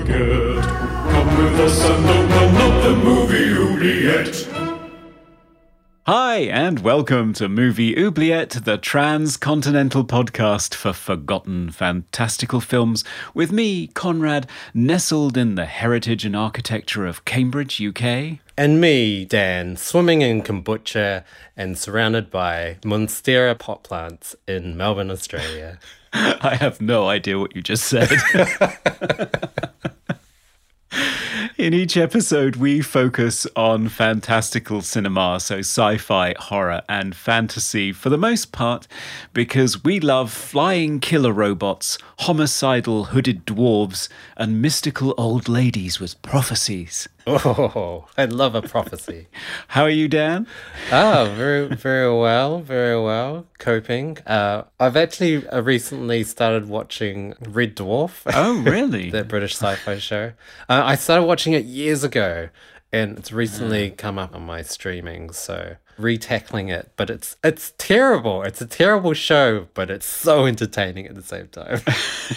forget. Come with us and open up the movie oubliette. Hi, and welcome to Movie Oubliette, the transcontinental podcast for forgotten fantastical films, with me, Conrad, nestled in the heritage and architecture of Cambridge, UK. And me, Dan, swimming in kombucha and surrounded by Monstera pot plants in Melbourne, Australia. I have no idea what you just said. In each episode, we focus on fantastical cinema, so sci fi, horror, and fantasy for the most part, because we love flying killer robots, homicidal hooded dwarves, and mystical old ladies with prophecies. Oh, I love a prophecy. How are you, Dan? Oh, very, very well, very well. Coping. Uh, I've actually uh, recently started watching Red Dwarf. Oh, really? that British sci-fi show. Uh, I started watching it years ago, and it's recently come up on my streaming. So retackling it, but it's it's terrible. It's a terrible show, but it's so entertaining at the same time.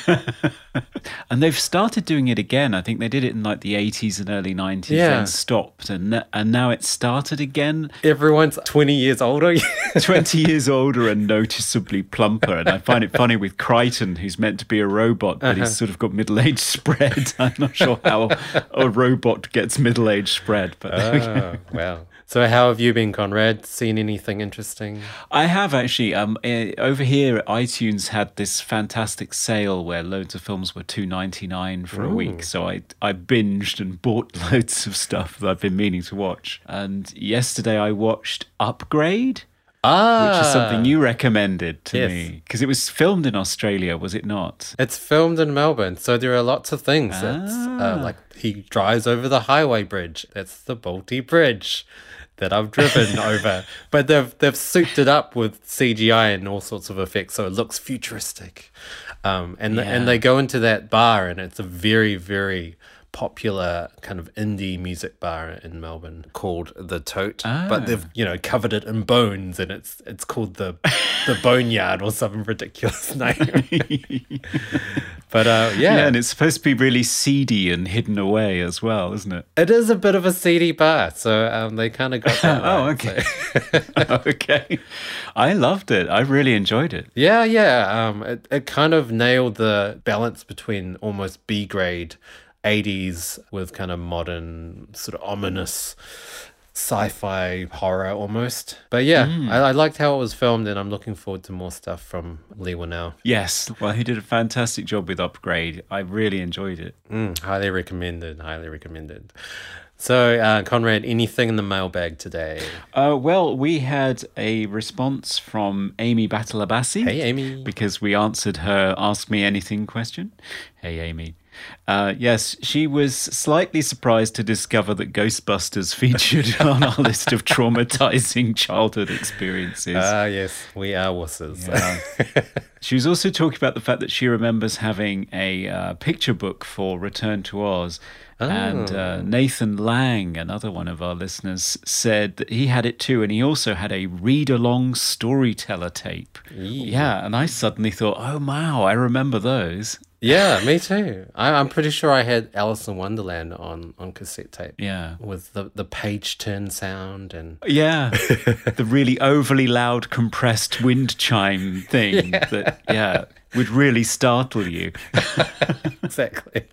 and they've started doing it again. I think they did it in like the 80s and early 90s Yeah. and stopped and and now it's started again Everyone's 20 years older. 20 years older and noticeably plumper. And I find it funny with Kryten, who's meant to be a robot, but he's uh-huh. sort of got middle age spread. I'm not sure how a robot gets middle age spread, but there we go. oh, wow. So how have you been, Conrad? Seen anything interesting? I have actually. Um, eh, over here, iTunes had this fantastic sale where loads of films were two ninety nine for a week. So I I binged and bought loads of stuff that I've been meaning to watch. And yesterday I watched Upgrade, Ah, which is something you recommended to Yes. me because it was filmed in Australia, was it not? It's filmed in Melbourne, so there are lots of things. It's uh, like he drives over the highway bridge. That's the Bolte Bridge that I've driven over. But they've they've souped it up with CGI and all sorts of effects, so it looks futuristic. Um, and the, and they go into that bar, and it's a very very popular kind of indie music bar in Melbourne called the Tote. But they've you know covered it in bones, and it's it's called the the Boneyard or some ridiculous name. but uh, yeah, Yeah, and it's supposed to be really seedy and hidden away as well, isn't it? It is a bit of a seedy bar, so um, they kind of got that. Oh, right, okay. so- okay. I loved it. I really enjoyed it. yeah, yeah. Um, it, it kind of nailed the balance between almost B grade 80s with kind of modern, sort of ominous sci-fi horror almost. But yeah, I, I liked how it was filmed, and I'm looking forward to more stuff from Leigh now. Yes, well, he did a fantastic job with Upgrade. I really enjoyed it. Mm, highly recommended. Highly recommended. So, uh, Conrad, anything in the mailbag today? Uh, well, we had a response from Amy Batalabasi. Hey, Amy. Because we answered her Ask Me Anything question. Hey, Amy. Uh, yes, she was slightly surprised to discover that Ghostbusters featured on our list of traumatizing childhood experiences. Ah, yes, we are wusses. Yeah. she was also talking about the fact that she remembers having a uh, picture book for Return to Oz. And uh, Nathan Lang, another one of our listeners, said that he had it too. And he also had a read along storyteller tape. Yeah. And I suddenly thought, oh, wow, I remember those. Yeah, me too. I, I'm pretty sure I had Alice in Wonderland on, on cassette tape. Yeah. With the, the page turn sound and Yeah. the really overly loud, compressed wind chime thing that, yeah, would really startle you. exactly.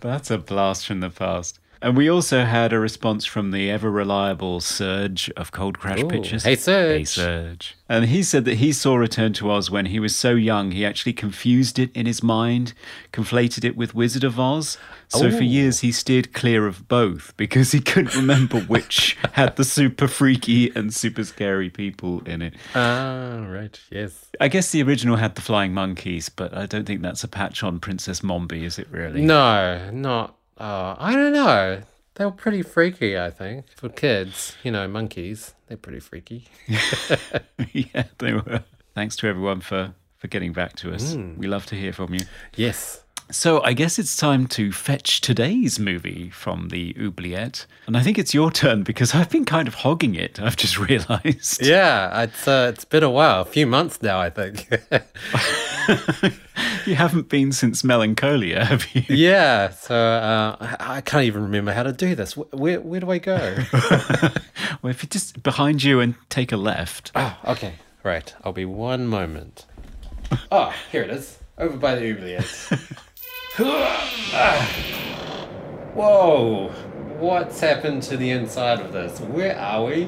That's a blast from the past. And we also had a response from the ever reliable Surge of Cold Crash Ooh, Pictures. hey, Surge. Hey Surge. And he said that he saw Return to Oz when he was so young he actually confused it in his mind, conflated it with Wizard of Oz. So for years he steered clear of both because he couldn't remember which had the super freaky and super scary people in it. Ah, right. Yes. I guess the original had the flying monkeys, but I don't think that's a patch on Princess Mombi, is it really? No, not. Uh, I don't know. They were pretty freaky, I think, for kids. You know, monkeys. They're pretty freaky. yeah, they were. Thanks to everyone for for getting back to us. We love to hear from you. Yes. So I guess it's time to fetch today's movie from the oubliette. And I think it's your turn because I've been kind of hogging it, I've just realized. Yeah, it's uh, it's been a while, a few months now, I think. you haven't been since Melancholia, have you? yeah, so uh, I I can't even remember how to do this. Where where do I go? well, if you just behind you and take a left. oh, okay, right. I'll be one moment. Oh, here it is, over by the oubliette. Whoa! What's happened to the inside of this? Where are we?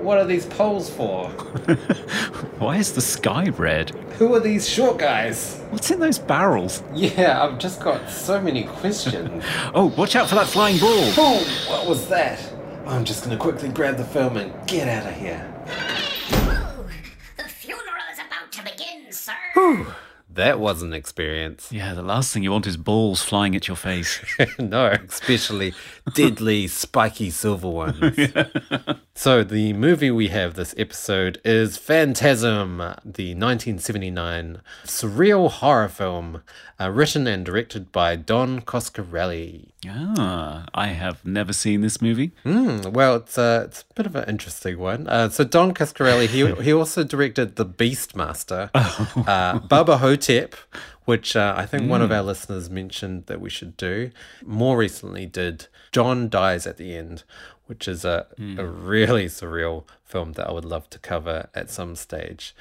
What are these poles for? Why is the sky red? Who are these short guys? What's in those barrels? Yeah, I've just got so many questions. Oh, watch out for that flying ball. Oh, what was that? I'm just gonna quickly grab the film and get out of here. The funeral is about to begin, sir. That was an experience. Yeah, the last thing you want is balls flying at your face. no, especially deadly, spiky silver ones. So, the movie we have this episode is Phantasm, the 1979 surreal horror film uh, written and directed by Don Coscarelli. ah, I have never seen this movie. Hmm, well, it's a, it's a bit of an interesting one. Uh, so Don Coscarelli, he he also directed The Beastmaster, uh, Bubba Ho-Tep, which uh, I think one of our listeners mentioned that we should do. More recently, did John Dies at the End, which is a, a really surreal film that I would love to cover at some stage.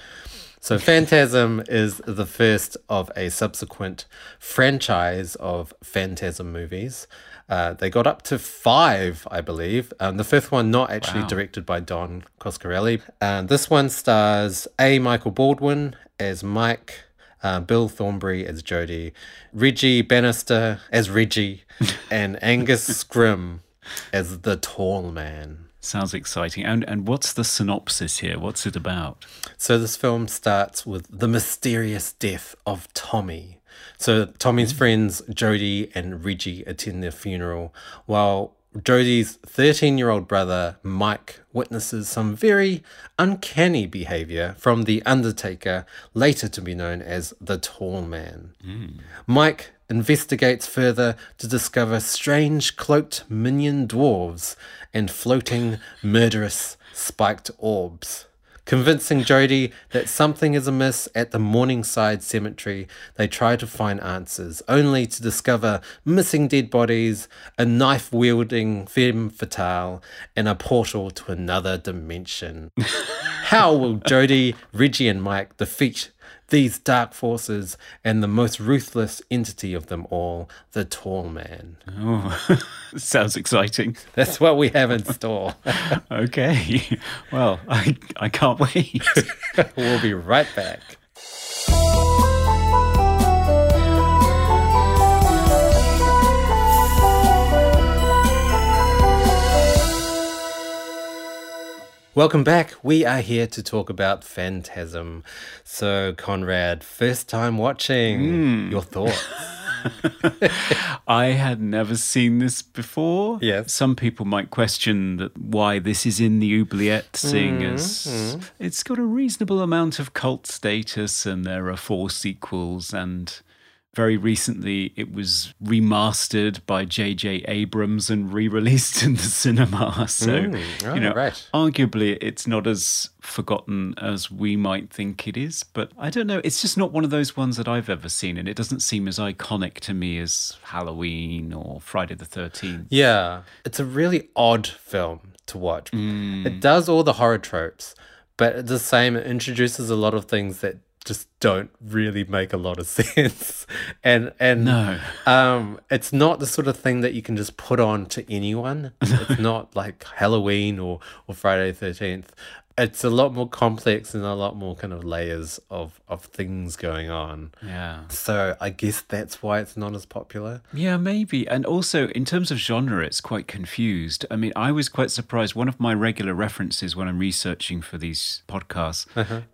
So, Phantasm is the first of a subsequent franchise of Phantasm movies. Uh, they got up to five, I believe. Um, the fifth one not actually Wow. directed by Don Coscarelli. And this one stars A. Michael Baldwin as Mike, uh, Bill Thornbury as Jody, Reggie Bannister as Reggie, and Angus Scrimm as the tall man. Sounds exciting. And and what's the synopsis here? What's it about? So this film starts with the mysterious death of Tommy. So Tommy's friends Jody and Reggie attend their funeral, while Jody's 13 year old brother Mike witnesses some very uncanny behavior from the Undertaker, later to be known as the Tall Man. Mike investigates further to discover strange cloaked minion dwarves and floating murderous spiked orbs. Convincing Jody that something is amiss at the Morningside Cemetery, they try to find answers, only to discover missing dead bodies, a knife wielding femme fatale, and a portal to another dimension. How will Jody, Reggie, and Mike defeat these dark forces and the most ruthless entity of them all, the Tall Man? Oh, sounds exciting. That's what we have in store. Okay. Well, I I can't wait. we'll be right back. Welcome back. We are here to talk about Phantasm. So, Conrad, first time watching, hmm. your thoughts? I had never seen this before. Yes. Some people might question that why this is in the oubliette, seeing mm-hmm. as it's got a reasonable amount of cult status and there are four sequels and very recently it was remastered by J.J. Abrams and re-released in the cinema. So, oh, you know, right. arguably it's not as forgotten as we might think it is, but I don't know. It's just not one of those ones that I've ever seen, and it doesn't seem as iconic to me as Halloween or Friday the 13th. Yeah, it's a really odd film to watch. It mm. does all the horror tropes, but at the same, it introduces a lot of things that just don't really make a lot of sense. And and No. um it's not the sort of thing that you can just put on to anyone. It's not like Halloween or or Friday the 13th. It's a lot more complex and a lot more kind of layers of of things going on. Yeah. So I guess that's why it's not as popular. Yeah, maybe. And also, in terms of genre, it's quite confused. I mean, I was quite surprised. One of my regular references when I'm researching for these podcasts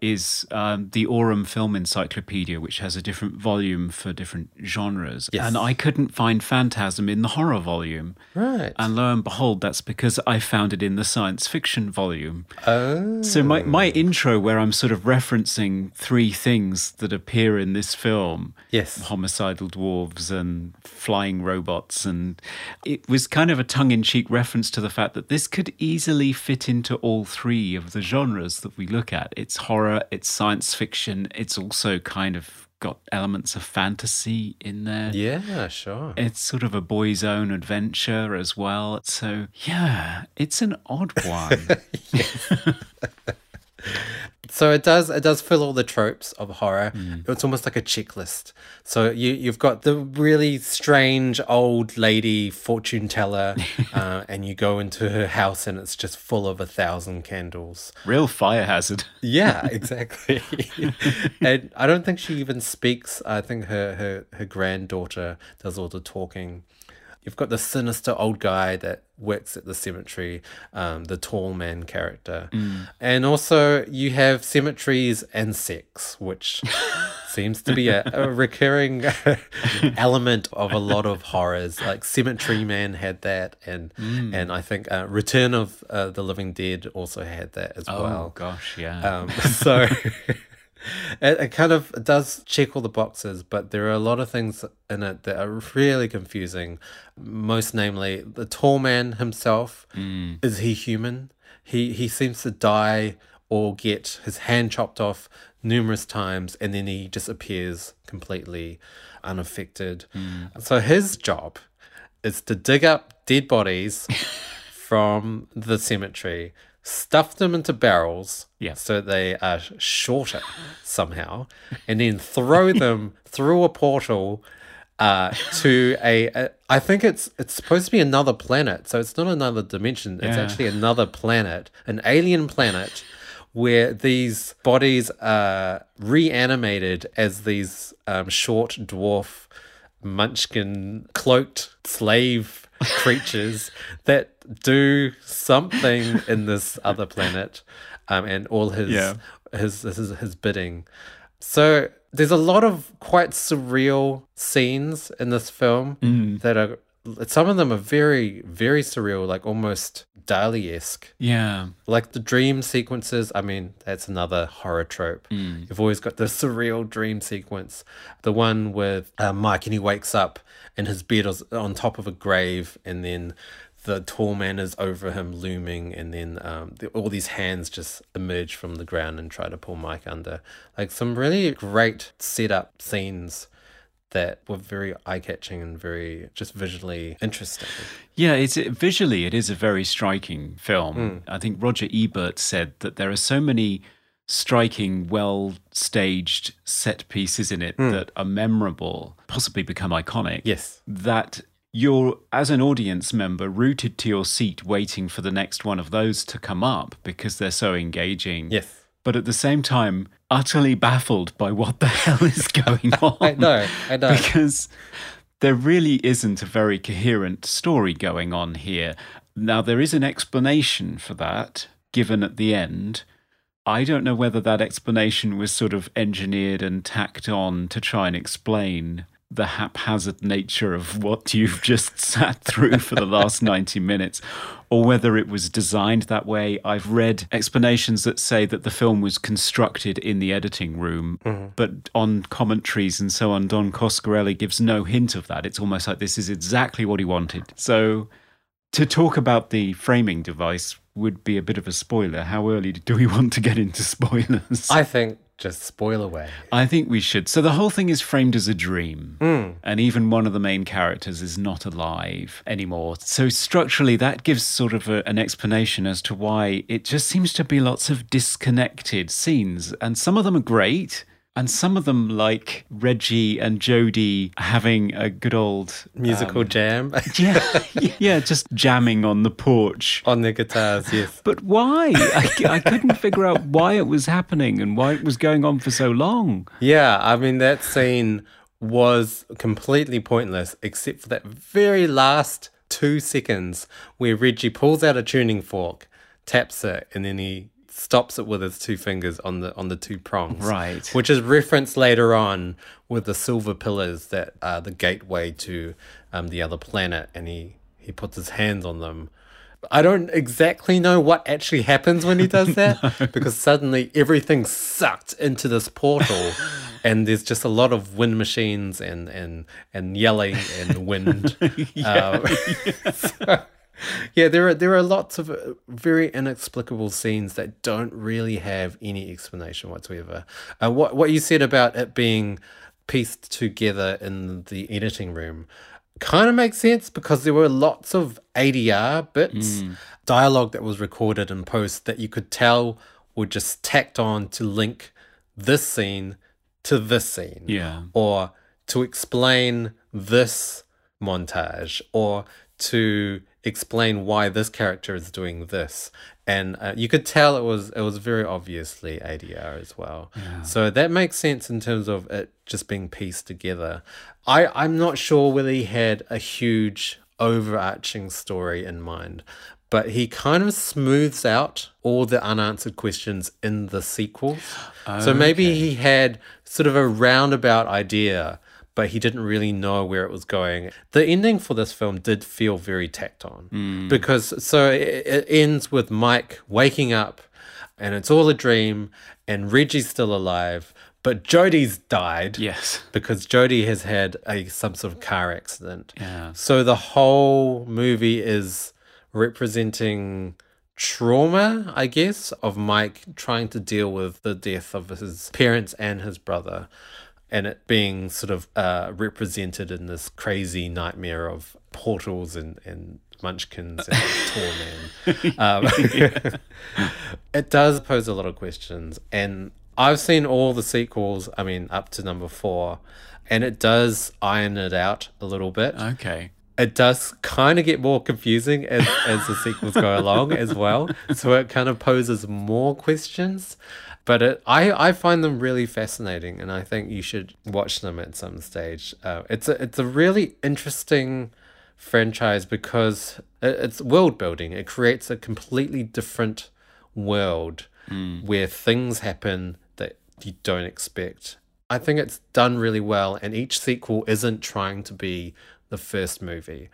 is um, the Aurum Film Encyclopedia, which has a different volume for different genres. Yes. And I couldn't find Phantasm in the horror volume. Right. And lo and behold, that's because I found it in the science fiction volume. oh. So my, oh. my intro, where I'm sort of referencing three things that appear in this film, Yes. homicidal dwarves and flying robots, and it was kind of a tongue-in-cheek reference to the fact that this could easily fit into all three of the genres that we look at. It's horror, it's science fiction, it's also kind of got elements of fantasy in there. Yeah, sure. It's sort of a boy's own adventure as well. So, yeah, it's an odd one. So it does it does fill all the tropes of horror. Mm. It's almost like a checklist. So you you've got the really strange old lady fortune teller, uh, and you go into her house and it's just full of a thousand candles. Real fire hazard. Yeah, exactly. and I don't think she even speaks. I think her her her granddaughter does all the talking. You've got the sinister old guy that works at the cemetery, um, the tall man character. And also, you have cemeteries and sex, which seems to be a, a recurring element of a lot of horrors. Like Cemetery Man had that, and and I think uh, Return of uh, the Living Dead also had that as Oh, well. Oh, gosh, yeah. Um, so it, it kind of does check all the boxes, but there are a lot of things in it that are really confusing. Most namely, the tall man himself mm. is he human? He he seems to die or get his hand chopped off numerous times, and then he just appears completely unaffected. Mm. So his job is to dig up dead bodies from the cemetery, stuff them into barrels Yeah. so they are shorter somehow, and then throw them through a portal uh, to a, a. I think it's it's supposed to be another planet, so it's not another dimension. It's Yeah. actually another planet, an alien planet. Where these bodies are reanimated as these um, short dwarf munchkin cloaked slave creatures that do something in this other planet um, and all his, Yeah. his his his bidding so there's a lot of quite surreal scenes in this film that are some of them are very very surreal like almost Dali-esque. Yeah. like the dream sequences i mean that's another horror trope. You've always got the surreal dream sequence. The one with uh, mike and he wakes up and his bed is on top of a grave and then the tall man is over him looming and then um, the, all these hands just emerge from the ground and try to pull mike under. Like some really great setup scenes that were very eye-catching and very just visually interesting Yeah, it's visually it is a very striking film. Hmm. I think Roger Ebert said that there are so many striking, well staged set pieces in it hmm. that are memorable, possibly become iconic. yes That you're, as an audience member, rooted to your seat waiting for the next one of those to come up because they're so engaging. yes But at the same time, utterly baffled by what the hell is going on. i know i know because there really isn't a very coherent story going on here. Now, there is an explanation for that given at the end. I don't know whether that explanation was sort of engineered and tacked on to try and explain the haphazard nature of what you've just sat through for the last 90 minutes, or whether it was designed that way. I've read explanations that say that the film was constructed in the editing room, mm-hmm. but on commentaries and so on, Don Coscarelli gives no hint of that. It's almost like this is exactly what he wanted. So to talk about the framing device would be a bit of a spoiler. How early do we want to get into spoilers? I think just spoil away. I think we should. So the whole thing is framed as a dream. Mm. And even one of the main characters is not alive anymore. So structurally, that gives sort of a, an explanation as to why it just seems to be lots of disconnected scenes. And some of them are great. And some of them, like Reggie and Jody having a good old Musical um, jam yeah, yeah, just jamming on the porch. on their guitars, yes. But why? I, I couldn't figure out why it was happening and why it was going on for so long. Yeah, I mean, that scene was completely pointless except for that very last two seconds where Reggie pulls out a tuning fork, taps it, and then he stops it with his two fingers on the on the two prongs. Right. Which is referenced later on with the silver pillars that are the gateway to um, the other planet, and he he puts his hands on them. I don't exactly know what actually happens when he does that because suddenly everything's sucked into this portal and there's just a lot of wind machines and and and yelling and wind. Um, so- yeah, there are there are lots of uh, very inexplicable scenes that don't really have any explanation whatsoever. Uh, what what you said about it being pieced together in the editing room kind of makes sense because there were lots of ADR bits, dialogue that was recorded in post that you could tell were just tacked on to link this scene to this scene Yeah. or to explain this montage or to explain why this character is doing this. And uh, you could tell it was it was very obviously ADR as well. So that makes sense in terms of it just being pieced together. I i'm not sure whether he had a huge overarching story in mind but he kind of smooths out all the unanswered questions in the sequels. so maybe he had sort of a roundabout idea, but he didn't really know where it was going. The ending for this film did feel very tacked on hmm. because so it, it ends with Mike waking up and it's all a dream and Reggie's still alive, but Jody's died Yes. because Jodie has had a some sort of car accident. Yeah. So the whole movie is representing trauma, I guess, of Mike trying to deal with the death of his parents and his brother. And it being sort of uh, represented in this crazy nightmare of portals and, and munchkins and tall man. Um, it does pose a lot of questions. And I've seen all the sequels, I mean, up to number four, and it does iron it out a little bit Okay. it does kind of get more confusing as, as the sequels go along as well. So it kind of poses more questions. But it, I, I find them really fascinating, and I think you should watch them at some stage. Uh, it's a it's a really interesting franchise because it, it's world building. It creates a completely different world where things happen that you don't expect. I think it's done really well, and each sequel isn't trying to be the first movie,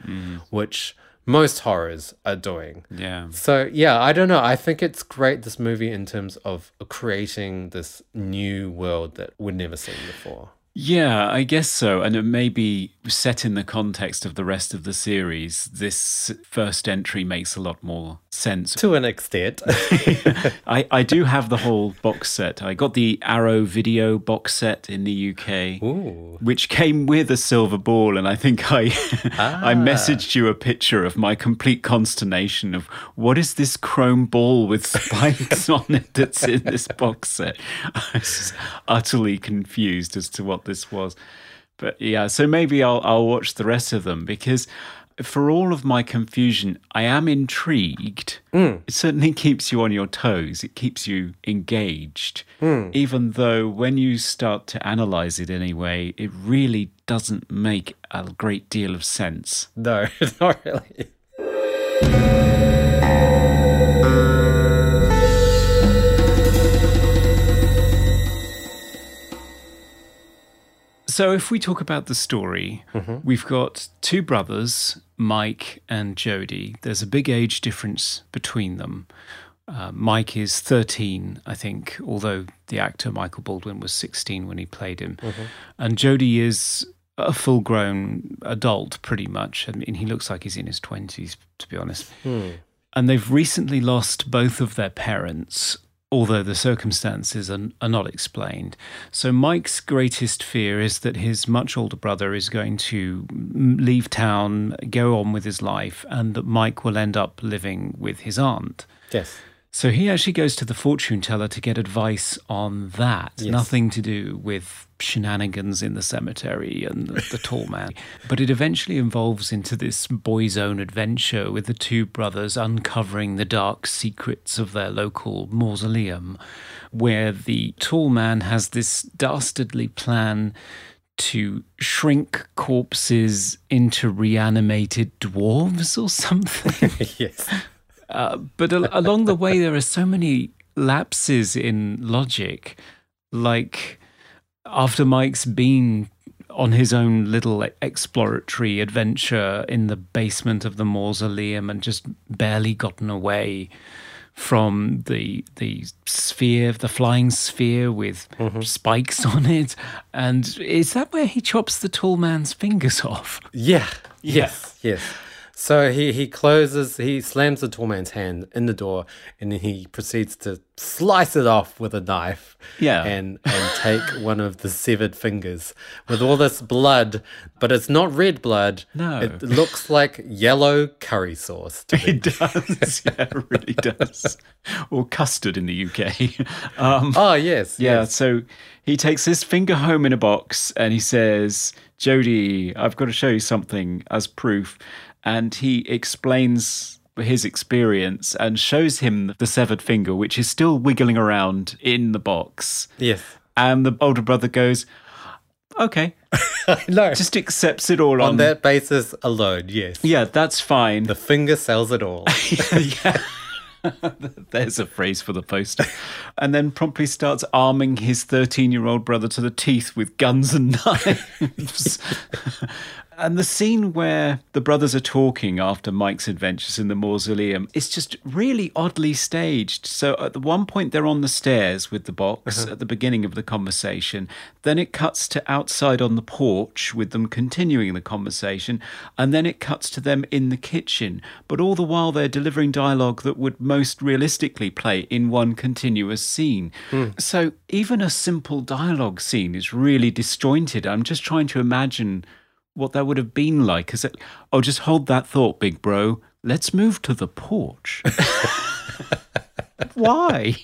which most horrors are doing. Yeah. So yeah, I don't know. I think it's great this movie in terms of creating this new world that we'd never seen before. Yeah, I guess so. And it may be set in the context of the rest of the series. This first entry makes a lot more sense. To an extent. I, I do have the whole box set. I got the Arrow video box set in the UK, Ooh. which came with a silver ball. And I think I I ah. messaged you a picture of my complete consternation of what is this chrome ball with spikes on it that's in this box set. I was utterly confused as to what this was. But yeah, so maybe I'll I'll watch the rest of them because for all of my confusion, I am intrigued. Mm. It certainly keeps you on your toes. It keeps you engaged. Mm. Even though when you start to analyze it anyway, it really doesn't make a great deal of sense. No, not really. So, if we talk about the story, mm-hmm. we've got two brothers, Mike and Jody. There's a big age difference between them. Uh, Mike is 13, I think, although the actor Michael Baldwin was 16 when he played him. Mm-hmm. And Jody is a full grown adult, pretty much. I mean, he looks like he's in his 20s, to be honest. Hmm. And they've recently lost both of their parents, although the circumstances are, are not explained. So, Mike's greatest fear is that his much older brother is going to mm, leave town, go on with his life, and that Mike will end up living with his aunt. Yes. So he actually goes to the fortune teller to get advice on that. Nothing to do with shenanigans in the cemetery and the, the tall man. But it eventually evolves into this boy's own adventure with the two brothers uncovering the dark secrets of their local mausoleum, where the tall man has this dastardly plan to shrink corpses into reanimated dwarves or something. yes. Uh, but al- along the way, there are so many lapses in logic. Like after Mike's been on his own little exploratory adventure in the basement of the mausoleum and just barely gotten away from the the sphere, the flying sphere with spikes on it. And is that where he chops the tall man's fingers off? Yeah. Yes. Yes. So he, he closes, he slams the tall man's hand in the door, and then he proceeds to slice it off with a knife. Yeah. And and take one of the severed fingers with all this blood, but it's not red blood. No. It looks like yellow curry sauce. To me. It does. yeah, it really does. Or custard in the UK. Um, oh yes. yeah, yes. so he takes his finger home in a box and he says, Jody, I've got to show you something as proof. And he explains his experience and shows him the severed finger, which is still wiggling around in the box. Yes. And the older brother goes, Okay, no. just accepts it all on, on that basis alone, yes. Yeah, that's fine. The finger sells it all. yeah. There's a phrase for the poster. And then promptly starts arming his 13 year old brother to the teeth with guns and knives. And the scene where the brothers are talking after Mike's adventures in the mausoleum is just really oddly staged. So at the one point, they're on the stairs with the box uh-huh. at the beginning of the conversation. Then it cuts to outside on the porch with them continuing the conversation. And then it cuts to them in the kitchen. But all the while, they're delivering dialogue that would most realistically play in one continuous scene. Hmm. So even a simple dialogue scene is really disjointed. I'm just trying to imagine what that would have been like. Is it, oh, just hold that thought, big bro. Let's move to the porch. why?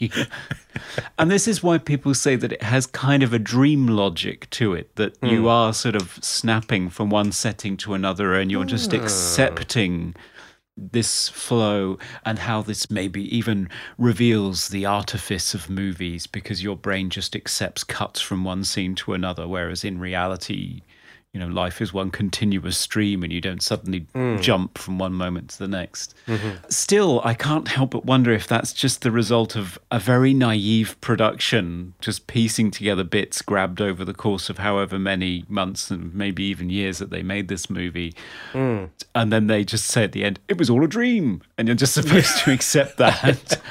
and this is why people say that it has kind of a dream logic to it, that you hmm. are sort of snapping from one setting to another and you're just hmm. accepting this flow and how this maybe even reveals the artifice of movies because your brain just accepts cuts from one scene to another, whereas in reality, you know, life is one continuous stream and you don't suddenly hmm. jump from one moment to the next. Mm-hmm. Still, I can't help but wonder if that's just the result of a very naive production, just piecing together bits grabbed over the course of however many months and maybe even years that they made this movie. Hmm. And then they just say at the end, it was all a dream. And you're just supposed to accept that.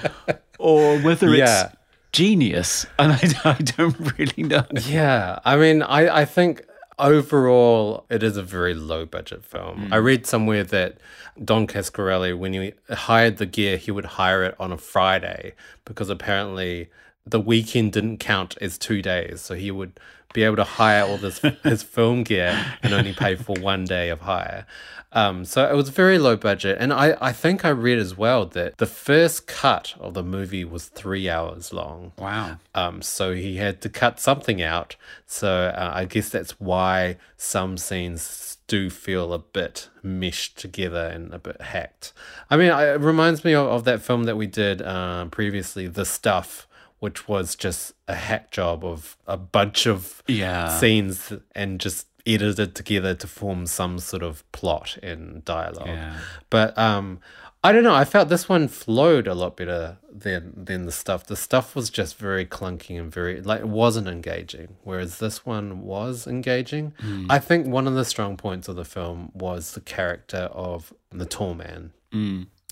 or whether Yeah. it's genius. And I, I don't really know. Yeah, I mean, I, I think overall it is a very low budget film. I mm. read somewhere that Don Coscarelli, when he hired the gear, he would hire it on a Friday because apparently the weekend didn't count as two days, so he would be able to hire all this his film gear and only pay for one day of hire. Um, so it was very low budget, and I, I think I read as well that the first cut of the movie was three hours long. Wow. Um, so he had to cut something out. So uh, I guess that's why some scenes do feel a bit meshed together and a bit hacked. I mean, I- it reminds me of, of that film that we did uh, previously, The Stuff, which was just a hack job of a bunch of Yeah. scenes and just edited together to form some sort of plot and dialogue. Yeah. But um I don't know, I felt this one flowed a lot better than than the stuff. The stuff was just very clunky and very like it wasn't engaging, whereas this one was engaging. I think one of the strong points of the film was the character of the tall man.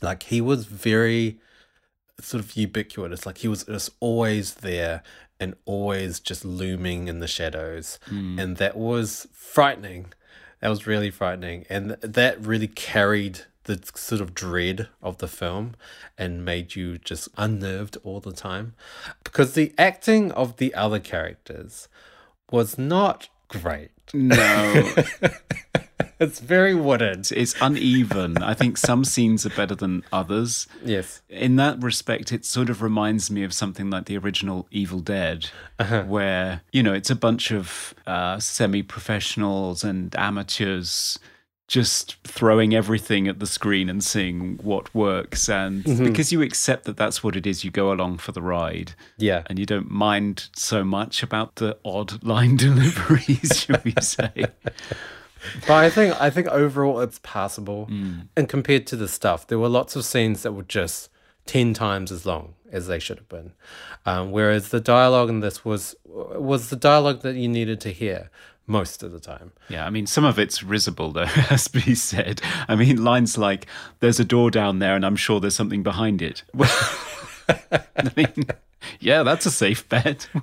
Like he was very sort of ubiquitous. Like he was just always there and always just looming in the shadows. Hmm. And that was frightening. That was really frightening. And th- that really carried the sort of dread of the film and made you just unnerved all the time. Because the acting of the other characters was not great. No. it's very wooded. It's uneven. I think some scenes are better than others. Yes. In that respect, it sort of reminds me of something like the original Evil Dead, where, you know, it's a bunch of uh, semi professionals and amateurs just throwing everything at the screen and seeing what works. And because you accept that that's what it is, you go along for the ride. Yeah. And you don't mind so much about the odd line deliveries, shall we say. But I think I think overall it's passable. And compared to the stuff, there were lots of scenes that were just ten times as long as they should have been. Um, whereas the dialogue in this was was the dialogue that you needed to hear most of the time. Yeah, I mean, some of it's risible, though, has to be said. I mean, lines like, there's a door down there and I'm sure there's something behind it. I mean, yeah, that's a safe bet.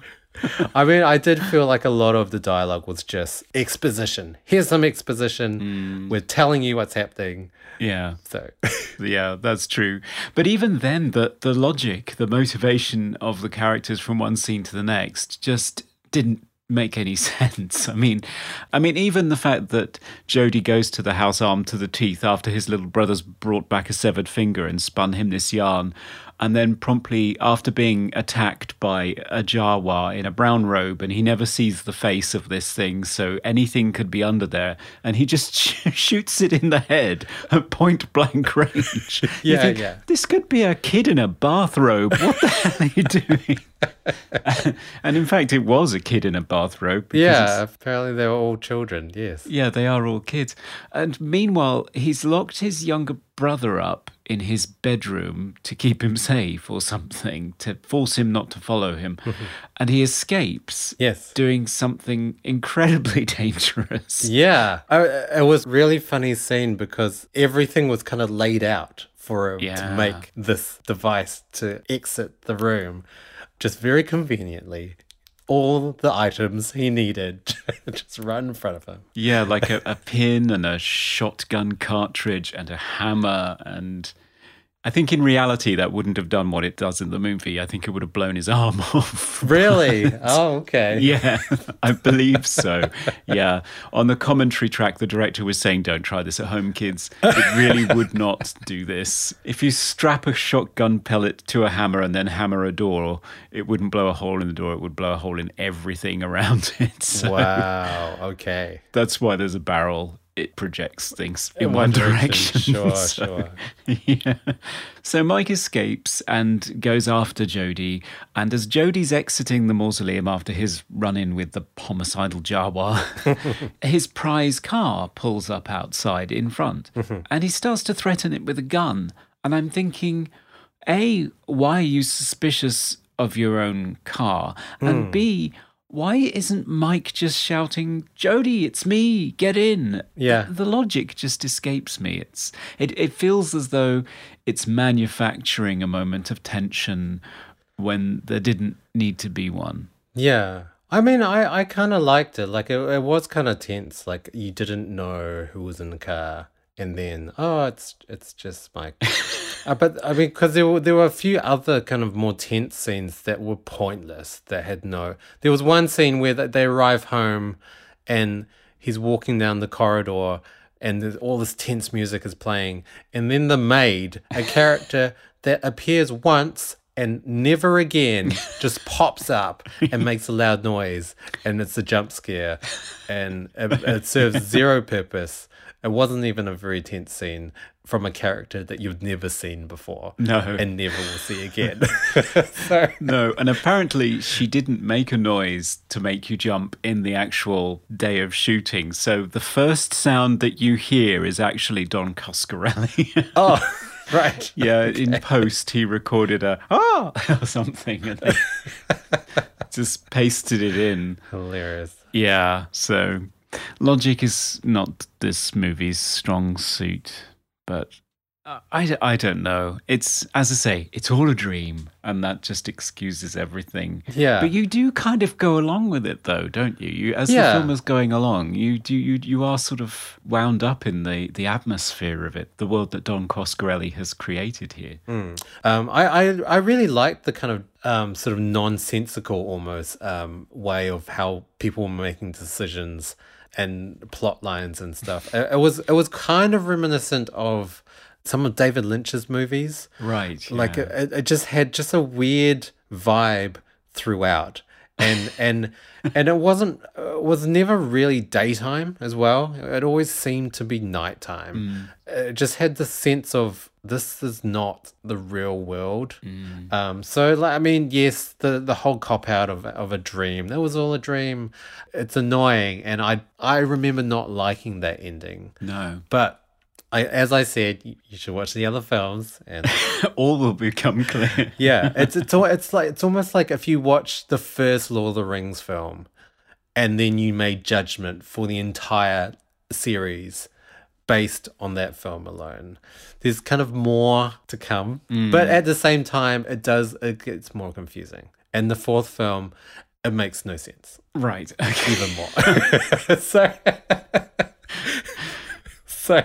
I mean, I did feel like a lot of the dialogue was just exposition. Here's some exposition. Mm. We're telling you what's happening. Yeah, So, yeah, that's true. But even then, the, the logic, the motivation of the characters from one scene to the next just didn't make any sense. I mean, I mean, even the fact that Jody goes to the house armed to the teeth after his little brother's brought back a severed finger and spun him this yarn, and then promptly after being attacked by a Jawa in a brown robe, and he never sees the face of this thing, so anything could be under there, and he just shoots it in the head at point blank range. Yeah, think, yeah. This could be a kid in a bathrobe. What the hell are you doing? and in fact, it was a kid in a bathrobe. yeah, apparently they were all children. Yes. yeah, they are all kids. And meanwhile, he's locked his younger brother up in his bedroom to keep him safe or something, to force him not to follow him. and he escapes, Yes. doing something incredibly dangerous. Yeah. I, it was really funny scene because everything was kind of laid out for him to make this device to exit the room just very conveniently. All the items he needed just right in front of him. Yeah, like a, a pin and a shotgun cartridge and a hammer. And I think in reality, that wouldn't have done what it does in the movie. I think it would have blown his arm off. Really? oh, okay. Yeah, I believe so. Yeah. On the commentary track, the director was saying, Don't try this at home, kids. It really would not do this. If you strap a shotgun pellet to a hammer and then hammer a door, it wouldn't blow a hole in the door, it would blow a hole in everything around it. So Wow. Okay. that's why there's a barrel. It projects things in, In one, one direction. direction. Sure, So- sure. yeah. So Mike escapes and goes after Jody. And as Jody's exiting the mausoleum after his run in with the homicidal Jawa, his prize car pulls up outside in front and he starts to threaten it with a gun. And I'm thinking, A, why are you suspicious of your own car? And B, hmm. Why isn't Mike just shouting, Jody, it's me, get in? Yeah. The logic just escapes me. It's it, it feels as though it's manufacturing a moment of tension when there didn't need to be one. Yeah. I mean, I, I kind of liked it. Like, it, it was kind of tense. Like, you didn't know who was in the car. And then, oh, it's it's just Mike. uh, but, I mean, because there were, there were a few other kind of more tense scenes that were pointless, that had no... There was one scene where they- arrive home and he's walking down the corridor and there's all this tense music is playing. And then the maid, a character that appears once and never again, just pops up and makes a loud noise. And it's a jump scare. And it, it serves zero purpose. It wasn't even a very tense scene from a character that you've never seen before. No. And never will see again. so, No, and apparently she didn't make a noise to make you jump in the actual day of shooting. So the first sound that you hear is actually Don Coscarelli. oh, right. yeah, in post he recorded a ah or something and just pasted it in. Hilarious. Yeah, so logic is not this movie's strong suit, but I, I, I don't know. It's, as I say, it's all a dream, and that just excuses everything. Yeah. But you do kind of go along with it, though, don't you? you as Yeah. the film is going along, you do you you are sort of wound up in the the atmosphere of it, the world that Don Coscarelli has created here. Um, I, I I really liked the kind of um, sort of nonsensical almost um, way of how people were making decisions and plot lines and stuff. It, it was it was kind of reminiscent of some of David Lynch's movies. Right. Like yeah. it, it just had just a weird vibe throughout. And and and it wasn't it was never really daytime as well. It always seemed to be nighttime. Mm. It just had the sense of this is not the real world. Mm. Um, so like I mean, yes, the the whole cop out of of a dream. That was all a dream. It's annoying, and I I remember not liking that ending. no. But I, as I said, you should watch the other films, and All will become clear. yeah, it's it's it's like it's almost like if you watch the first Lord of the Rings film, and then you made judgment for the entire series based on that film alone. There's kind of more to come, mm. but at the same time, it does it gets more confusing. And the fourth film, it makes no sense Right. Okay. even more. so, so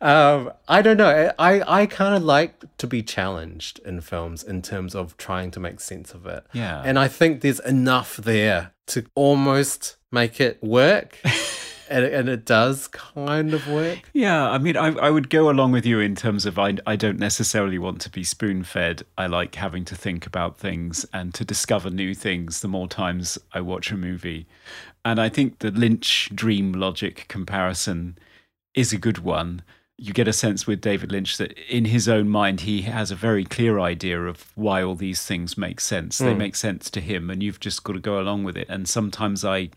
um, I don't know. I, I kind of like to be challenged in films in terms of trying to make sense of it. Yeah. And I think there's enough there to almost make it work. and, and it does kind of work. Yeah, I mean, I, I would go along with you in terms of I, I don't necessarily want to be spoon fed. I like having to think about things and to discover new things the more times I watch a movie. And I think the Lynch dream logic comparison is a good one. You get a sense with David Lynch that in his own mind, he has a very clear idea of why all these things make sense. They hmm. make sense to him, and you've just got to go along with it. And sometimes I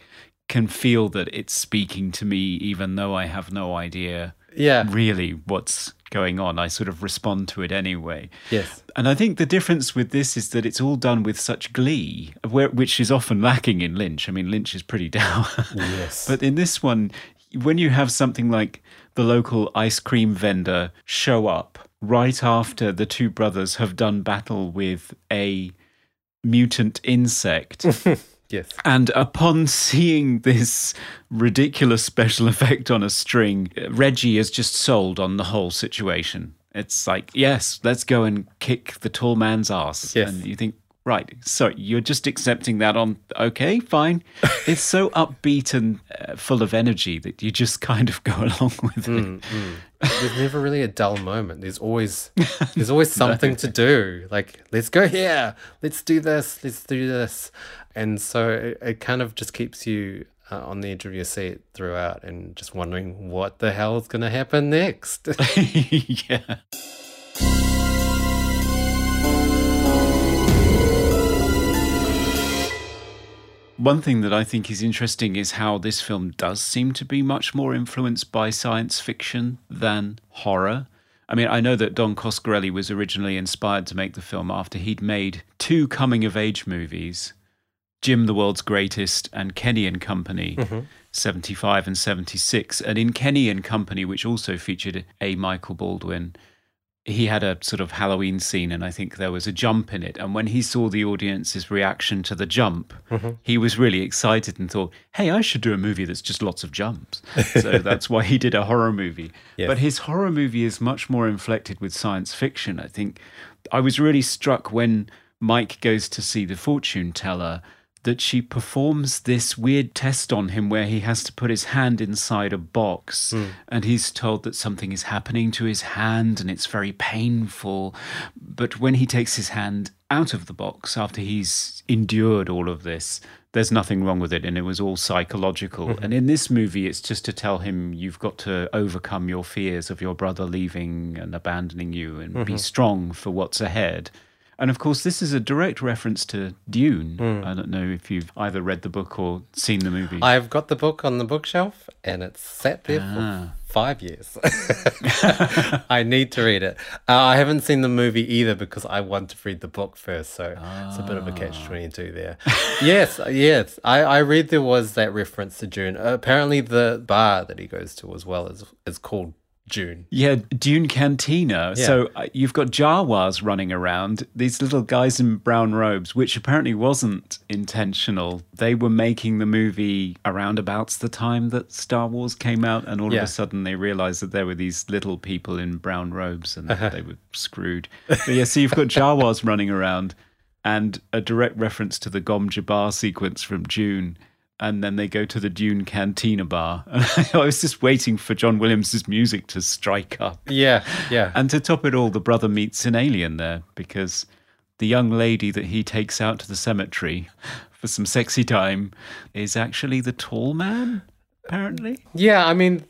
can feel that it's speaking to me, even though I have no idea Yeah. really what's going on. I sort of respond to it anyway. Yes. And I think the difference with this is that it's all done with such glee, where, which is often lacking in Lynch. I mean, Lynch is pretty down. Yes. but in this one, when you have something like the local ice cream vendor show up right after the two brothers have done battle with a mutant insect. Yes. And upon seeing this ridiculous special effect on a string, Reggie is just sold on the whole situation. It's like, yes, let's go and kick the tall man's ass. Yes. And you think, right, so you're just accepting that on, okay, fine. it's so upbeat and uh, full of energy that you just kind of go along with it. There's never really a dull moment. There's always there's always something to do. Like let's go here, let's do this, let's do this, and so it, it kind of just keeps you uh, on the edge of your seat throughout, and just wondering what the hell is going to happen next. yeah. One thing that I think is interesting is how this film does seem to be much more influenced by science fiction than horror. I mean, I know that Don Coscarelli was originally inspired to make the film after he'd made two coming of age movies Jim the World's Greatest and Kenny and Company, mm-hmm. 75 and 76. And in Kenny and Company, which also featured a Michael Baldwin, he had a sort of Halloween scene, and I think there was a jump in it. And when he saw the audience's reaction to the jump, mm-hmm. he was really excited and thought, hey, I should do a movie that's just lots of jumps. so that's why he did a horror movie. But his horror movie is much more inflected with science fiction. I think I was really struck when Mike goes to see the fortune teller that she performs this weird test on him where he has to put his hand inside a box hmm. and he's told that something is happening to his hand and it's very painful. But when he takes his hand out of the box after he's endured all of this, there's nothing wrong with it and it was all psychological. Hmm. And in this movie, it's just to tell him you've got to overcome your fears of your brother leaving and abandoning you and be mm-hmm. strong for what's ahead. And of course, this is a direct reference to Dune. I don't know if you've either read the book or seen the movie. I've got the book on the bookshelf, and it's sat there Ah. for five years. I need to read it. Uh, I haven't seen the movie either because I want to read the book first, so it's a bit of a catch twenty two there. yes, yes, I, I read there was that reference to Dune. apparently, the bar that he goes to as well is is called Dune. Yeah, Dune Cantina. So uh, you've got Jawas running around, these little guys in brown robes, which apparently wasn't intentional. They were making the movie around about the time that Star Wars came out, and all Yeah. of a sudden they realized that there were these little people in brown robes and they were screwed. But yeah, so you've got Jawas running around. and a direct reference to the Gom Jabbar sequence from Dune. And then they go to the Dune Cantina bar. And I was just waiting for John Williams' music to strike up. Yeah, yeah. And to top it all, the brother meets an alien there because the young lady that he takes out to the cemetery for some sexy time is actually the tall man, apparently. Yeah, I mean,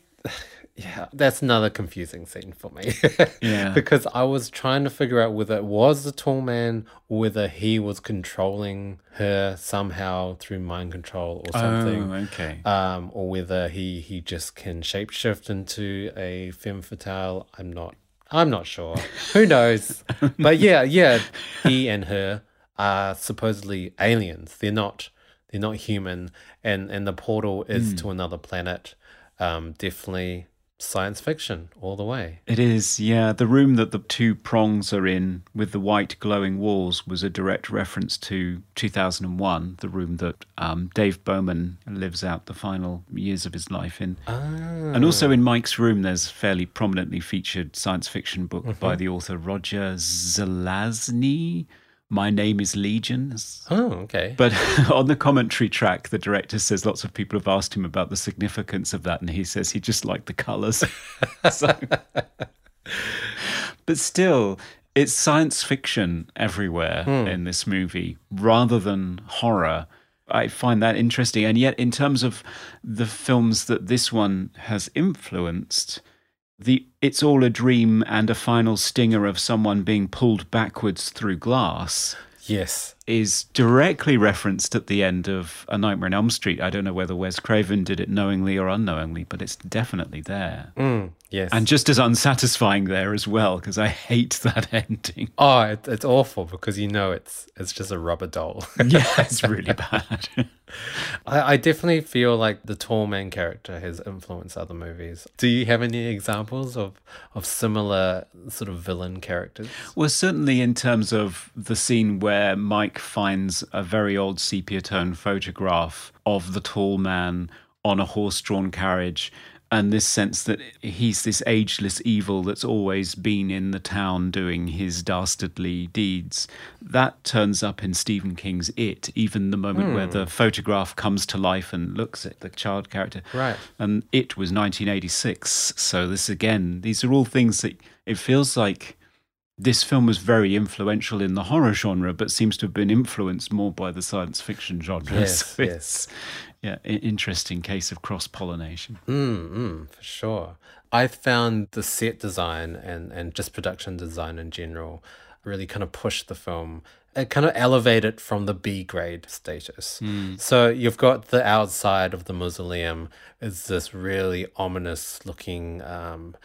yeah, that's another confusing scene for me. Yeah. because I was trying to figure out whether it was the tall man or whether he was controlling her somehow through mind control or something. Oh, okay. Um, or whether he, he just can shapeshift into a femme fatale. I'm not I'm not sure. Who knows? but yeah, yeah, he and her are supposedly aliens. They're not they're not human and and the portal is to another planet. Um, definitely science fiction all the way. It is, yeah. The room that the two prongs are in with the white glowing walls was a direct reference to 2001, the room that um, Dave Bowman lives out the final years of his life in. And also in Mike's room, there's a fairly prominently featured science fiction book by the author Roger Zelazny. My name is Legion. Oh, okay. But on the commentary track, the director says lots of people have asked him about the significance of that, and he says he just liked the colours. So- but still, it's science fiction everywhere hmm. in this movie rather than horror. I find that interesting. And yet, in terms of the films that this one has influenced, the It's All a Dream and a final stinger of someone being pulled backwards through glass yes. is directly referenced at the end of A Nightmare on Elm Street. I don't know whether Wes Craven did it knowingly or unknowingly, but it's definitely there. Mm, yes. And just as unsatisfying there as well, because I hate that ending. oh, it, it's awful because you know it's it's just a rubber doll. Yeah, it's really bad. I, I definitely feel like the tall man character has influenced other movies. Do you have any examples of, of similar sort of villain characters? Well, certainly in terms of the scene where Mike finds a very old sepia tone photograph of the tall man on a horse drawn carriage, and this sense that he's this ageless evil that's always been in the town doing his dastardly deeds. That turns up in Stephen King's It, even the moment where hmm. the photograph comes to life and looks at the child character. Right. And It was 1986. So, this again, these are all things that it feels like this film was very influential in the horror genre, but seems to have been influenced more by the science fiction genre. Yes, So it's, yeah, interesting case of cross pollination. Mm, mm, for sure. I found the set design and, and just production design in general really kind of pushed the film. It kind of elevated from the B grade status. So you've got the outside of the mausoleum is this really ominous looking um,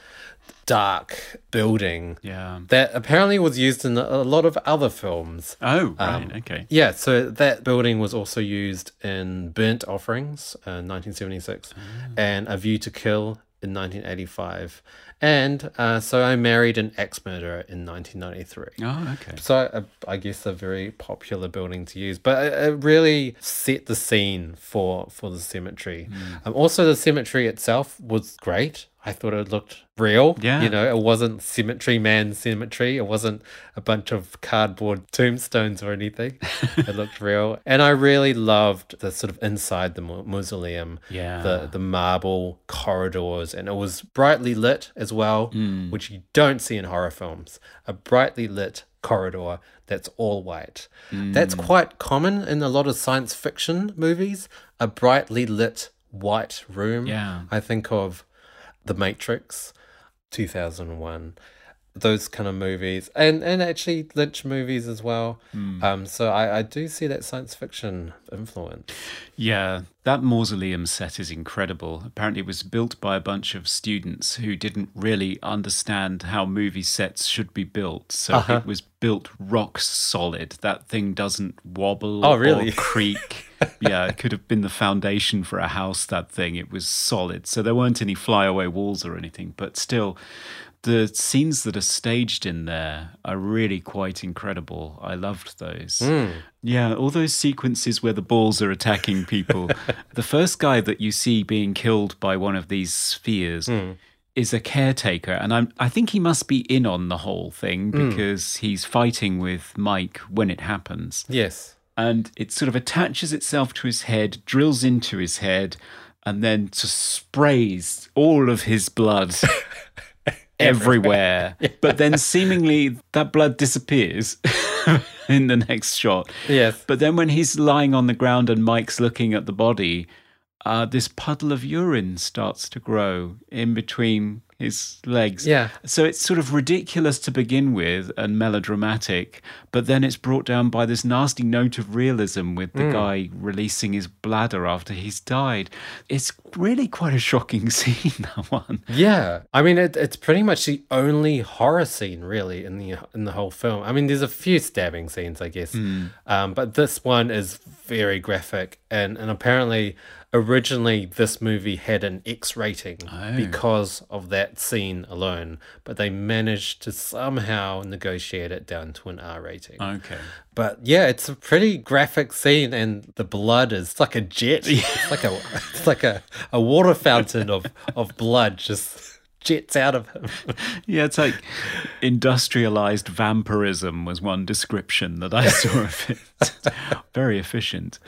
dark building Yeah. that apparently was used in a lot of other films. Oh, right. okay. Yeah, so that building was also used in Burnt Offerings in 1976 and A View to Kill in 1985. And uh, So I Married an Ex Murderer in 1993. Oh, okay. So uh, I guess a very popular building to use, but it, it really set the scene for for the cemetery. Um, also, the cemetery itself was great. I thought it looked real. Yeah. you know, it wasn't Cemetery Man Cemetery. It wasn't a bunch of cardboard tombstones or anything. it looked real, and I really loved the sort of inside the mau- mausoleum. Yeah. the the marble corridors, and it was brightly lit as well, Hmm. which you don't see in horror films. A brightly lit corridor that's all white. That's Hmm. quite common in a lot of science fiction movies. A brightly lit white room. Yeah. I think of The Matrix, 2001. Those kind of movies, and and actually Lynch movies as well. Hmm. Um, so I, I do see that science fiction influence. Yeah, that mausoleum set is incredible. Apparently, it was built by a bunch of students who didn't really understand how movie sets should be built. So Uh-huh. it was built rock solid. That thing doesn't wobble Oh, really? or creak. Yeah, it could have been the foundation for a house, that thing. It was solid. So there weren't any flyaway walls or anything, but still. The scenes that are staged in there are really quite incredible. I loved those. Hmm. Yeah, all those sequences where the balls are attacking people. the first guy that you see being killed by one of these spheres hmm. is a caretaker, and I'm, I think he must be in on the whole thing hmm. because he's fighting with Mike when it happens. Yes. And it sort of attaches itself to his head, drills into his head, and then just sprays all of his blood everywhere. But then seemingly that blood disappears in the next shot. Yes. But then when he's lying on the ground and Mike's looking at the body, uh, this puddle of urine starts to grow in between his legs. Yeah. So it's sort of ridiculous to begin with and melodramatic, but then it's brought down by this nasty note of realism with the guy releasing his bladder after he's died. It's really quite a shocking scene, that one. Yeah, I mean it, it's pretty much the only horror scene really in the in the whole film. I mean, there's a few stabbing scenes, I guess, um, but this one is very graphic, and and apparently originally this movie had an X rating because of that scene alone, but they managed to somehow negotiate it down to an R rating. Okay. But yeah, it's a pretty graphic scene, and the blood is like a jet. It's like a it's like a, a water fountain of of blood just jets out of him. Yeah, it's like industrialized vampirism was one description that I saw of it. Very efficient.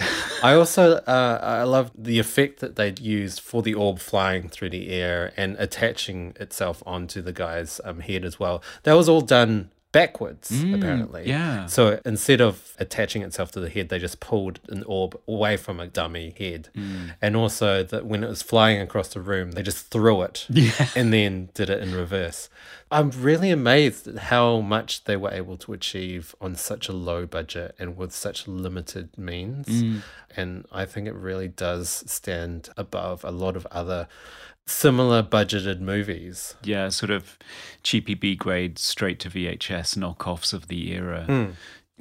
I also uh, I love the effect that they'd used for the orb flying through the air and attaching itself onto the guy's um, head as well. That was all done backwards, mm, apparently. yeah. So instead of attaching itself to the head, they just pulled an orb away from a dummy head. Mm. And also that when it was flying across the room, they just threw it and then did it in reverse. I'm really amazed at how much they were able to achieve on such a low budget and with such limited means. Mm. And I think it really does stand above a lot of other similar budgeted movies. Yeah, sort of cheapy B grade, straight to VHS knockoffs of the era. Hmm.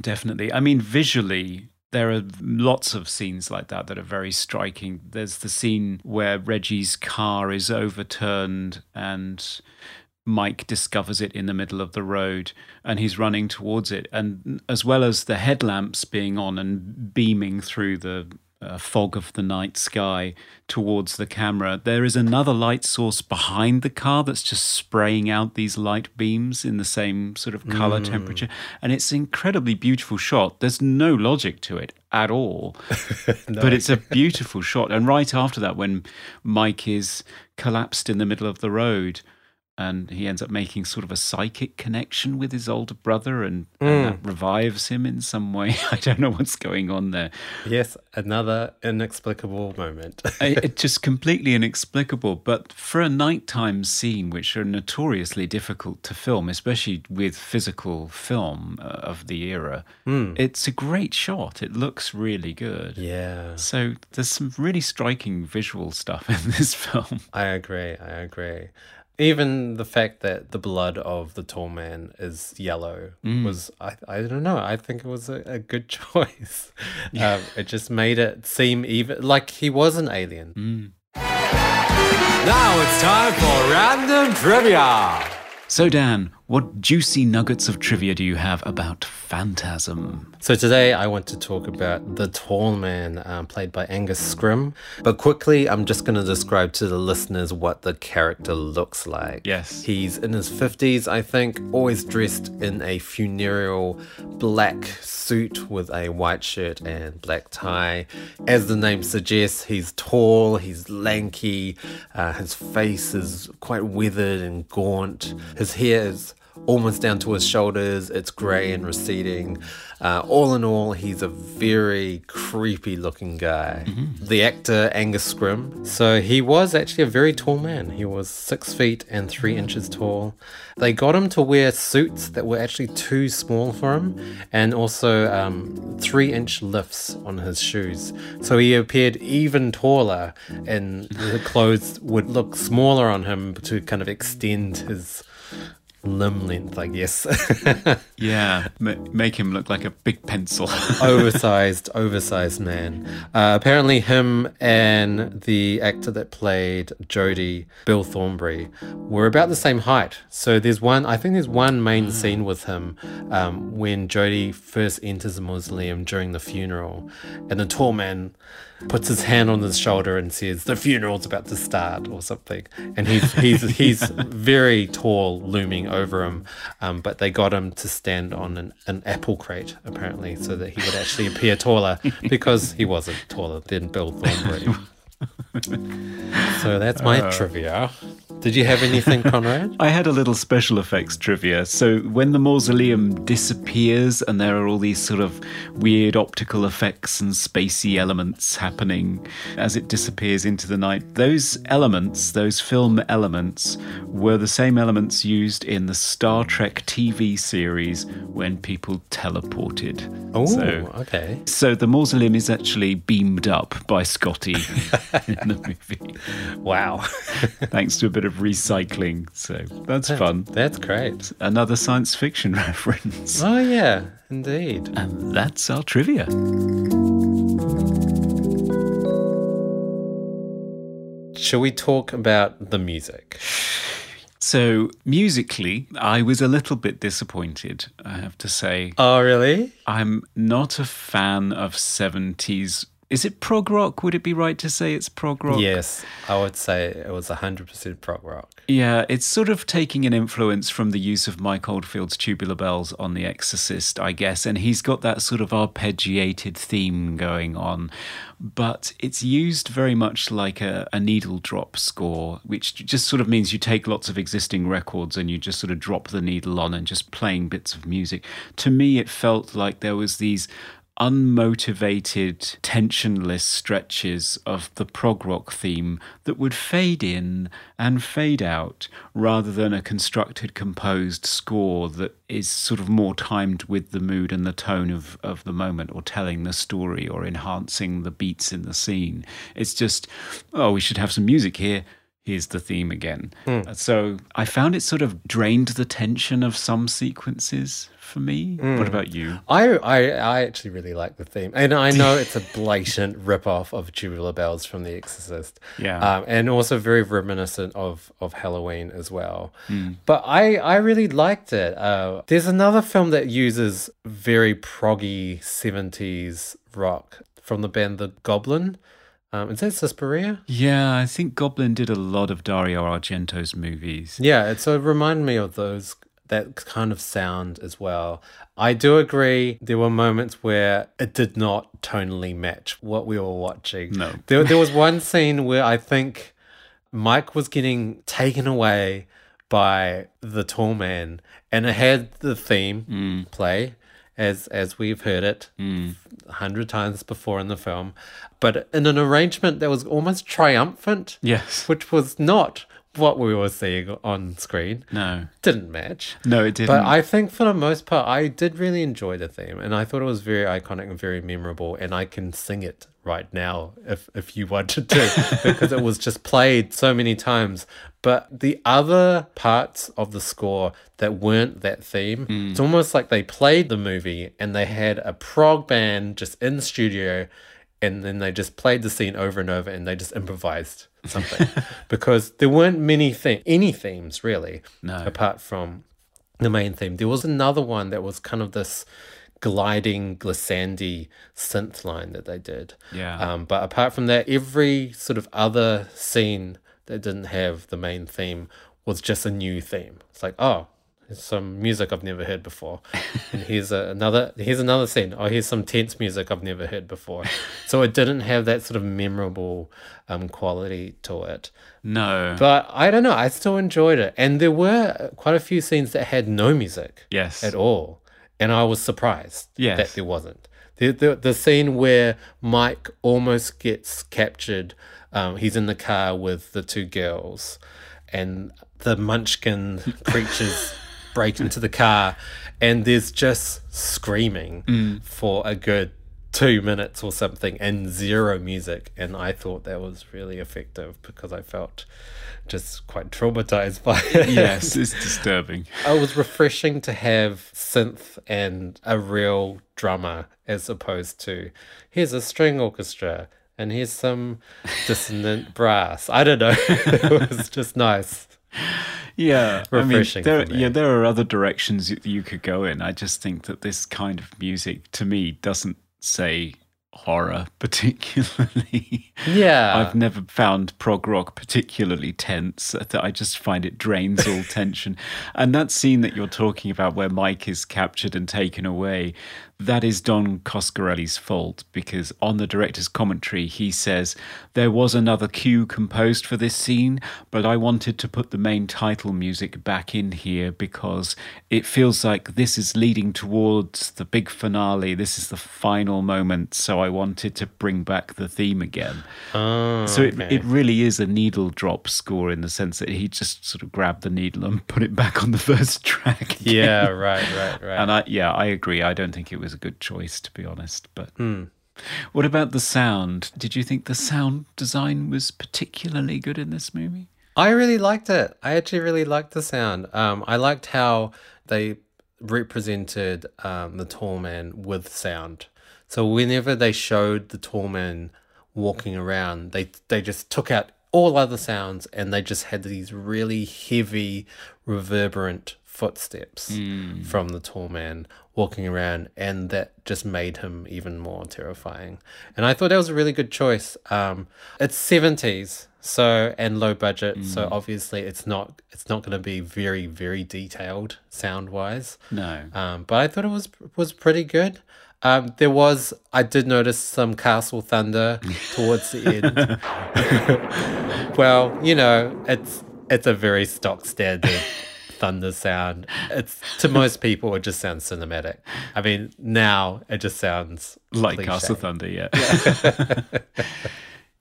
Definitely. I mean, visually, there are lots of scenes like that that are very striking. There's the scene where Reggie's car is overturned and Mike discovers it in the middle of the road and he's running towards it. And as well as the headlamps being on and beaming through the uh, fog of the night sky towards the camera, there is another light source behind the car that's just spraying out these light beams in the same sort of color temperature. And it's an incredibly beautiful shot. There's no logic to it at all. But it's a beautiful shot. And right after that, when Mike is collapsed in the middle of the road, and he ends up making sort of a psychic connection with his older brother, and, and that revives him in some way. I don't know what's going on there. Yes, another inexplicable moment. It's just completely inexplicable. But for a nighttime scene, which are notoriously difficult to film, especially with physical film uh, of the era, it's a great shot. It looks really good. yeah. So there's some really striking visual stuff in this film. I agree. I agree. Even the fact that the blood of the tall man is yellow was, I, I don't know, I think it was a, a good choice. Um, it just made it seem even like he was an alien. Now it's time for random trivia. So, Dan, what juicy nuggets of trivia do you have about Phantasm? So today I want to talk about the tall man um, played by Angus Scrimm. But quickly, I'm just going to describe to the listeners what the character looks like. Yes. He's in his 50s, I think, always dressed in a funereal black suit with a white shirt and black tie. As the name suggests, he's tall, he's lanky, uh, his face is quite withered and gaunt. His hair is almost down to his shoulders. It's grey and receding. Uh, all in all, he's a very creepy looking guy. The actor Angus Scrimm. So he was actually a very tall man. He was six feet and three inches tall. They got him to wear suits that were actually too small for him, and also um, three inch lifts on his shoes. So he appeared even taller, and the clothes would look smaller on him to kind of extend his limb length, I guess. Yeah, ma- make him look like a big pencil. oversized, oversized man. Uh, apparently, him and the actor that played Jody, Bill Thornbury, were about the same height. So there's one, I think there's one main scene with him um, when Jody first enters the mausoleum during the funeral, and the tall man puts his hand on his shoulder and says, "The funeral's about to start" or something. And he's he's he's very tall, looming over him. Um, but they got him to stand on an, an apple crate apparently, so that he would actually appear taller because he wasn't taller than Bill Thornbury. so that's my uh. trivia. Did you have anything, Conrad? I had a little special effects trivia. So when the mausoleum disappears and there are all these sort of weird optical effects and spacey elements happening as it disappears into the night, those elements, those film elements, were the same elements used in the Star Trek TV series when people teleported. Oh, So- okay. So the mausoleum is actually beamed up by Scotty in the movie, Wow. thanks to a bit of recycling. So that's fun. That's great. Another science fiction reference. Oh, yeah, indeed. And that's our trivia. Shall we talk about the music? So, musically, I was a little bit disappointed, I have to say. Oh, really? I'm not a fan of 70s. Is it prog rock? Would it be right to say it's prog rock? Yes, I would say it was 100% prog rock. Yeah, it's sort of taking an influence from the use of Mike Oldfield's Tubular Bells on The Exorcist, I guess. And he's got that sort of arpeggiated theme going on. But it's used very much like a, a needle drop score, which just sort of means you take lots of existing records and you just sort of drop the needle on and just playing bits of music. To me, it felt like there was these unmotivated, tensionless stretches of the prog rock theme that would fade in and fade out rather than a constructed, composed score that is sort of more timed with the mood and the tone of, of the moment or telling the story or enhancing the beats in the scene. It's just, oh, we should have some music here. Here's the theme again. Hmm. So I found it sort of drained the tension of some sequences for me. What about you? I, I I actually really like the theme, and I know it's a blatant rip-off of Tubular Bells from The Exorcist. Yeah. um, and also very reminiscent of of Halloween as well. But I I really liked it. Uh, there's another film that uses very proggy '70s rock from the band The Goblin. Um, is that Suspiria? Yeah, I think Goblin did a lot of Dario Argento's movies. Yeah, it sort of reminded me of those that kind of sound as well. I do agree there were moments where it did not tonally match what we were watching. No. There there was one scene where I think Mike was getting taken away by the tall man and it had the theme mm. play as as we've heard it mm. a hundred times before in the film, but in an arrangement that was almost triumphant Yes. which was not what we were seeing on screen. No. Didn't match. No, it didn't. But I think for the most part, I did really enjoy the theme, and I thought it was very iconic and very memorable. And I can sing it right now if if you wanted to, because it was just played so many times. But the other parts of the score that weren't that theme, Hmm. it's almost like they played the movie and they had a prog band just in studio and then they just played the scene over and over and they just improvised something because there weren't many theme any themes really No. apart from the main theme there was another one that was kind of this gliding glissandi synth line that they did Yeah. um, but apart from that every sort of other scene that didn't have the main theme was just a new theme it's like oh some music I've never heard before, and here's a, another. Here's another scene. Oh, here's some tense music I've never heard before. So it didn't have that sort of memorable um, quality to it. No. But I don't know. I still enjoyed it, and there were quite a few scenes that had no music yes. at all, and I was surprised Yes. that there wasn't. The, the the scene where Mike almost gets captured. Um, he's in the car with the two girls, and the Munchkin creatures break hmm. into the car, and there's just screaming hmm. for a good two minutes or something, and zero music. And I thought that was really effective because I felt just quite traumatized by it. yes, it's disturbing. it was refreshing to have synth and a real drummer as opposed to here's a string orchestra and here's some dissonant brass. I don't know. it was just nice. Yeah, Refreshing I mean, there, yeah, there are other directions you, you could go in. I just think that this kind of music, to me, doesn't say horror particularly. Yeah. I've never found prog rock particularly tense. I just find it drains all tension. And that scene that you're talking about where Mike is captured and taken away, that is Don Coscarelli's fault because on the director's commentary, he says, There was another cue composed for this scene, but I wanted to put the main title music back in here because it feels like this is leading towards the big finale. This is the final moment. So I wanted to bring back the theme again. Oh, So it, okay. it really is a needle drop score in the sense that he just sort of grabbed the needle and put it back on the first track. again. yeah, right, right, right. And I, yeah, I agree. I don't think it was a good choice, to be honest. But Hmm. what about the sound? Did you think the sound design was particularly good in this movie? I really liked it. I actually really liked the sound. Um, I liked how they represented um, the tall man with sound. So whenever they showed the tall man walking around, they they just took out all other sounds and they just had these really heavy, reverberant footsteps from the tall man walking around, and that just made him even more terrifying. And I thought that was a really good choice. Um, it's seventies, so and low budget, so obviously it's not it's not going to be very very detailed sound wise. No. Um, but I thought it was was pretty good. Um, there was I did notice some castle thunder towards the end. well, you know, it's it's a very stock standard thunder sound. It's to most people it just sounds cinematic. I mean, now it just sounds like cliche. Castle Thunder, yeah.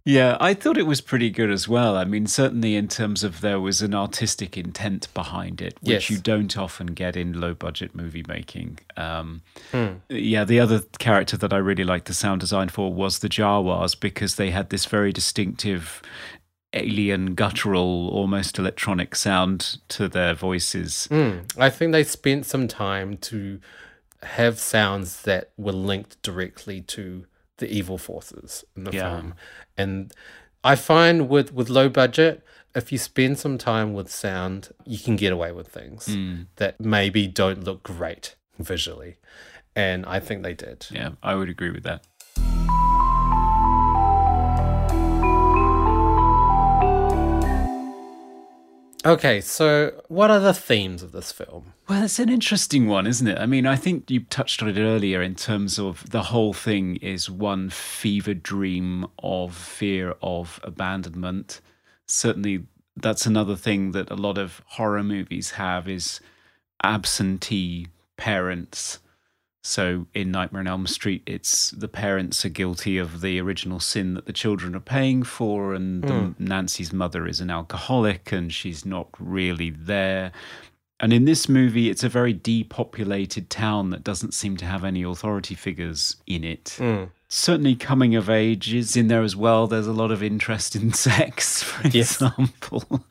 Yeah. I thought it was pretty good as well. I mean, certainly in terms of there was an artistic intent behind it, which Yes. you don't often get in low budget movie making. Um, Hmm. Yeah, the other character that I really liked the sound design for was the Jawas because they had this very distinctive alien, guttural, almost electronic sound to their voices. Mm, I think they spent some time to have sounds that were linked directly to the evil forces in the Yeah. film. And I find with, with low budget, if you spend some time with sound, you can get away with things that maybe don't look great visually. And I think they did. Yeah, I would agree with that. Okay, so what are the themes of this film? Well, it's an interesting one, isn't it? I mean, I think you touched on it earlier in terms of the whole thing is one fever dream of fear of abandonment. Certainly, that's another thing that a lot of horror movies have is absentee parents. So in Nightmare on Elm Street, it's the parents are guilty of the original sin that the children are paying for, and the, hmm. Nancy's mother is an alcoholic and she's not really there. And in this movie, it's a very depopulated town that doesn't seem to have any authority figures in it. Hmm. Certainly, coming of age is in there as well. There's a lot of interest in sex, for Yes. example.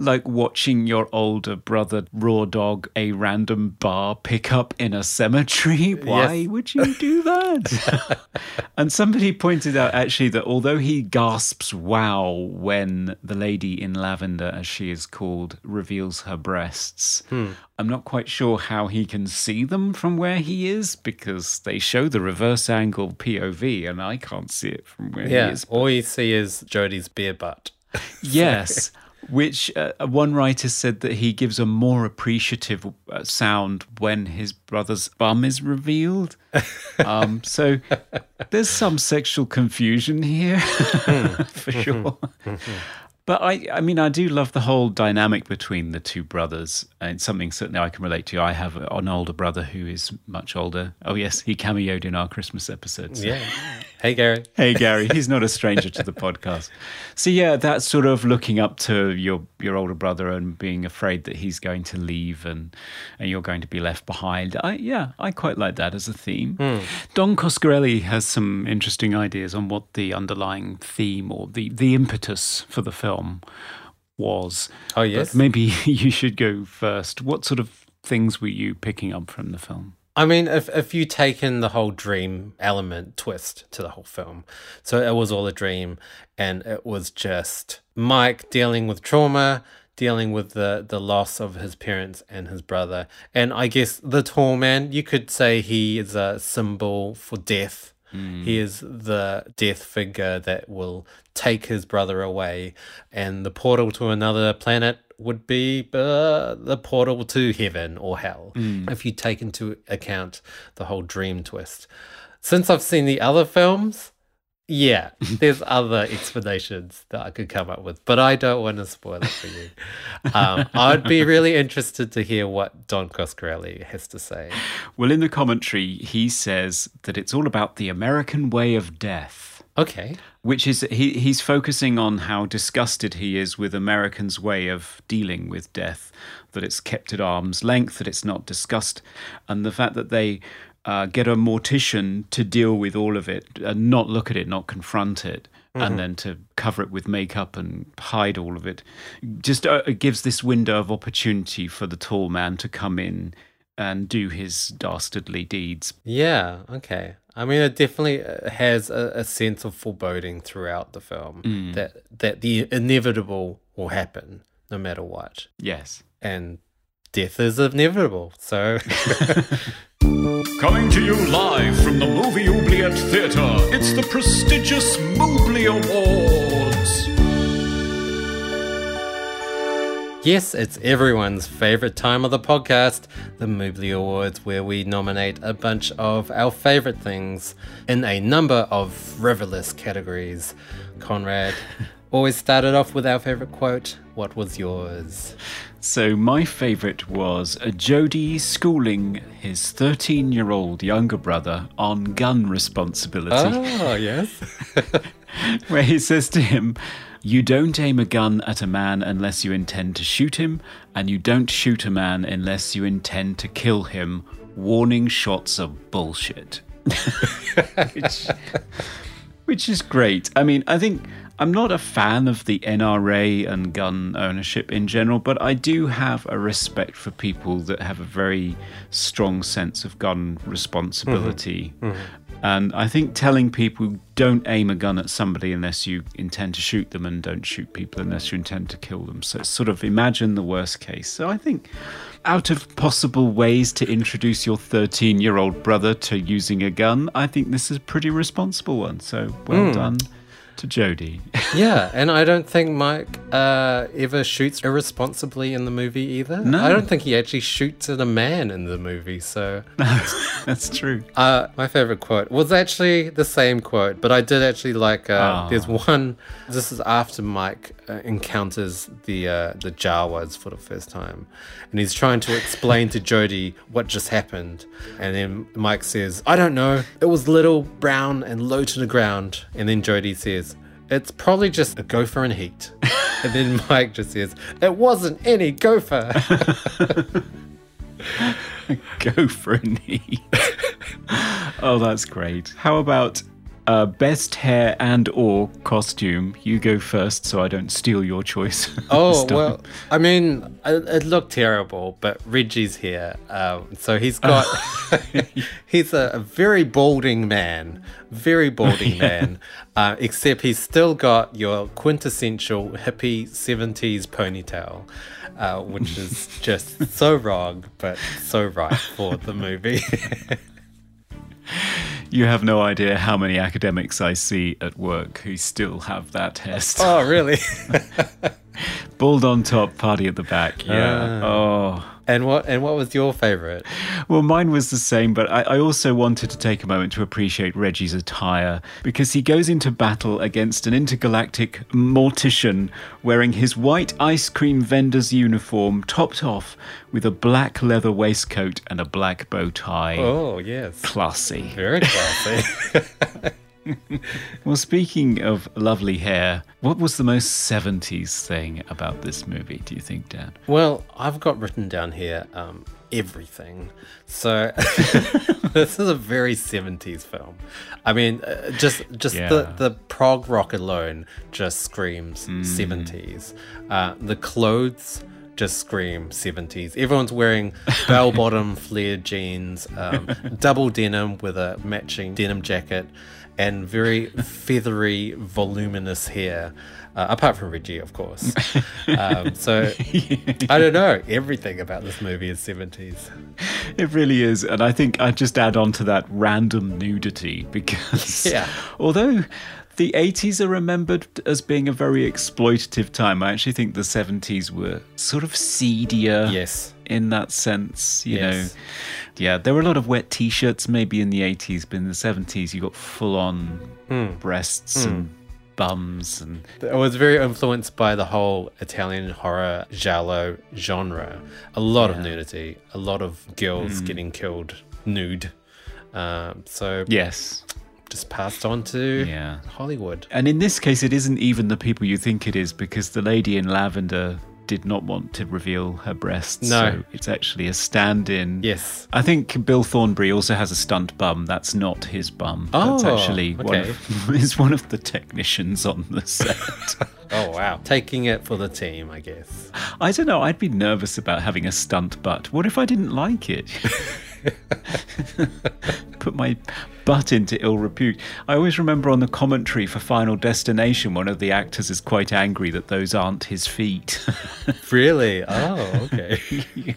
Like watching your older brother raw dog a random bar pickup in a cemetery. Why Yes. would you do that? and somebody pointed out actually that although he gasps wow when the lady in lavender, as she is called, reveals her breasts, hmm. I'm not quite sure how he can see them from where he is because they show the reverse angle POV and I can't see it from where Yeah, he is. all you see is Jody's beer butt. Yes. Which uh, one writer said that he gives a more appreciative uh, sound when his brother's bum is revealed. Um, so there's some sexual confusion here, for sure. But I, I mean, I do love the whole dynamic between the two brothers. And something certainly I can relate to. I have an older brother who is much older. Oh, yes, he cameoed in our Christmas episodes. Yeah. Hey, Gary. Hey Gary, he's not a stranger to the podcast. So yeah, that's sort of looking up to your your older brother and being afraid that he's going to leave and and you're going to be left behind. I yeah, I quite like that as a theme. Hmm. Don Coscarelli has some interesting ideas on what the underlying theme or the the impetus for the film was. Oh, But yes. maybe you should go first. What sort of things were you picking up from the film? I mean, if if you take in the whole dream element twist to the whole film, so it was all a dream, and it was just Mike dealing with trauma, dealing with the the loss of his parents and his brother, and I guess the tall man. You could say he is a symbol for death. Mm. He is the death figure that will take his brother away, and the portal to another planet would be uh, the portal to heaven or hell, if you take into account the whole dream twist. Since I've seen the other films, yeah, there's other explanations that I could come up with, but I don't want to spoil it for you. Um, I'd be really interested to hear what Don Coscarelli has to say. Well, in the commentary, he says that it's all about the American way of death. Okay. Which is he, he's focusing on how disgusted he is with Americans' way of dealing with death, that it's kept at arm's length, that it's not discussed, and the fact that they uh, get a mortician to deal with all of it and not look at it, not confront it. And then to cover it with makeup and hide all of it, just uh, it gives this window of opportunity for the tall man to come in and do his dastardly deeds. Yeah, okay. I mean, it definitely uh, has a, a sense of foreboding throughout the film that that the inevitable will happen no matter what, Yes. and death is inevitable. So, Coming to you live from the Movie Oubliette Theatre, it's the prestigious Mobley Awards. Yes, it's everyone's favorite time of the podcast, the Mobley Awards, where we nominate a bunch of our favorite things in a number of frivolous categories. Conrad always started off with our favorite quote. What was yours? So my favourite was Jody schooling his 13-year-old younger brother on gun responsibility, Oh, yes. where he says to him, "You don't aim a gun at a man unless you intend to shoot him, and you don't shoot a man unless you intend to kill him. Warning shots are bullshit." which, which is great. I mean, I think I'm not a fan of the NRA and gun ownership in general, but I do have a respect for people that have a very strong sense of gun mm-hmm. responsibility. Mm-hmm. And I think telling people don't aim a gun at somebody unless you intend to shoot them and don't shoot people unless you intend to kill them. So it's sort of imagine the worst case. So I think out of possible ways to introduce your 13 year old brother to using a gun, I think this is a pretty responsible one. So well hmm. done to Jody. yeah, and I don't think Mike uh, ever shoots irresponsibly in the movie either. No. I don't think he actually shoots at a man in the movie. So, That's true. uh, my favorite quote was actually the same quote, but I did actually like. Uh, Ah. There's one. This is after Mike encounters the uh, the Jawas for the first time, and he's trying to explain to Jody what just happened, and then Mike says, "I don't know. It was little, brown, and low to the ground." And then Jody says, "It's probably just a gopher in heat." and then Mike just says, "It wasn't any gopher." Go for a knee. oh, that's great. How about uh, best hair and or costume? You go first, so I don't steal your choice. Oh well, I mean, it, it looked terrible, but Reggie's here, um, so he's got he's a, a very balding man, very balding man. Uh, except he's still got your quintessential hippie '70s ponytail, uh, which is just so wrong, but so right for the movie. You have no idea how many academics I see at work who still have that hairstyle. oh, really? Bald on top, party at the back. Yeah. Ah. Oh. And what and what was your favorite? Well, mine was the same, but I, I also wanted to take a moment to appreciate Reggie's attire because he goes into battle against an intergalactic mortician wearing his white ice cream vendor's uniform, topped off with a black leather waistcoat and a black bow tie. Oh, yes, Classy. very classy. Well, speaking of lovely hair, what was the most 70s thing about this movie, do you think, Dan? Well, I've got written down here um, everything. So this is a very 70s film. I mean, uh, just just Yeah. the, the prog rock alone just screams 70s. Uh, the clothes just scream 70s. Everyone's wearing bell bottom flared jeans, um, double denim with a matching denim jacket, and very feathery, voluminous hair. Uh, apart from Reggie, of course. Um, so I don't know. Everything about this movie is 70s. It really is. And I think I'd just add on to that random nudity because Yeah. although the 80s are remembered as being a very exploitative time, I actually think the 70s were sort of seedier. Yes. In that sense, you Yes. know, yeah, there were a lot of wet T-shirts maybe in the '80s, but in the '70s you got full-on Hmm. breasts and bums and It was very influenced by the whole Italian horror giallo genre. A lot of nudity, a lot of girls getting killed nude. Um, so yes, just passed on to Yeah. Hollywood. And in this case, it isn't even the people you think it is because the lady in lavender did not want to reveal her breasts. No. So it's actually a stand in. Yes. I think Bill Thornbury also has a stunt bum. That's not his bum. That's Oh, actually one okay. of, is one of the technicians on the set. Oh wow. Taking it for the team, I guess. I don't know. I'd be nervous about having a stunt butt. What if I didn't like it? Put my butt into ill repute. I always remember on the commentary for Final Destination, one of the actors is quite angry that those aren't his feet. Really? Oh, okay. yeah.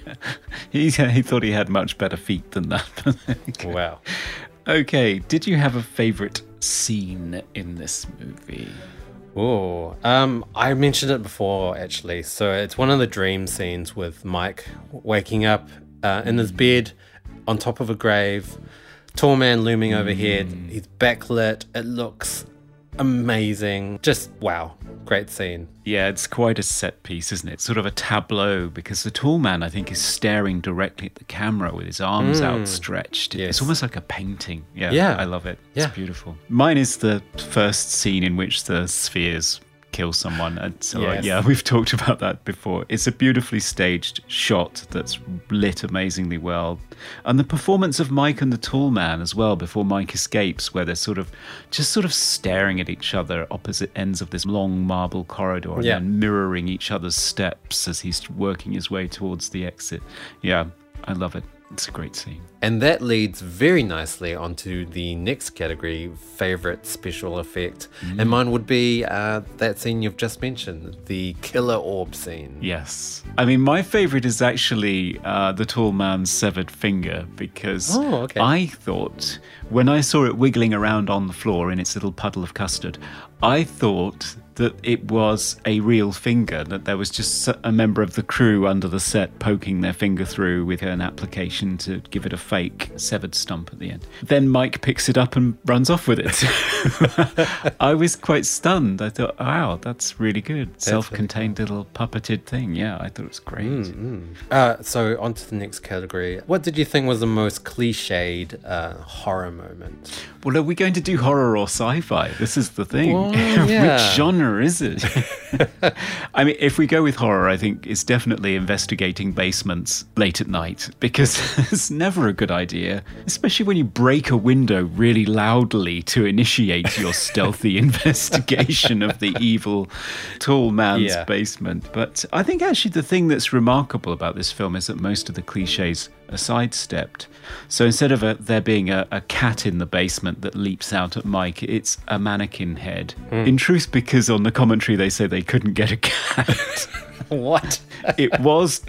he, he thought he had much better feet than that. wow. okay, did you have a favourite scene in this movie? Oh, um, I mentioned it before actually. So it's one of the dream scenes with Mike waking up uh, in his bed on top of a grave, tall man looming overhead. He's backlit. It looks amazing. Just wow, great scene. Yeah, it's quite a set piece, isn't it? Sort of a tableau because the tall man, I think, is staring directly at the camera with his arms outstretched. Mm. Yes. It's almost like a painting. Yeah, Yeah. I love it. Yeah. It's beautiful. Mine is the first scene in which the spheres kill someone. And so, uh, Yes. yeah, we've talked about that before. It's a beautifully staged shot that's lit amazingly well. And the performance of Mike and the tall man as well before Mike escapes, where they're sort of just sort of staring at each other opposite ends of this long marble corridor and Yeah. then mirroring each other's steps as he's working his way towards the exit. Yeah, I love it. It's a great scene. And that leads very nicely onto the next category, favorite special effect. And mine would be uh, that scene you've just mentioned, the killer orb scene. Yes. I mean, my favorite is actually uh, the tall man's severed finger because Oh, okay. I thought when I saw it wiggling around on the floor in its little puddle of custard, I thought that it was a real finger, that there was just a member of the crew under the set poking their finger through with an application to give it a fake severed stump at the end. Then Mike picks it up and runs off with it. I was quite stunned. I thought, wow, that's really good. Self contained little puppeted thing. Yeah, I thought it was great. Uh, so on to the next category. What did you think was the most cliched uh, horror moment? Well, are we going to do horror or sci fi? This is the thing. Well, yeah. Which genre is it? I mean, if we go with horror, I think it's definitely investigating basements late at night because it's never a good idea, especially when you break a window really loudly to initiate your stealthy investigation of the evil tall man's Yeah. basement. But I think actually the thing that's remarkable about this film is that most of the cliches are sidestepped. So instead of a, there being a, a cat in the basement that leaps out at Mike, it's a mannequin head. Hmm. In truth, because on the commentary they say they couldn't get a cat. What? it was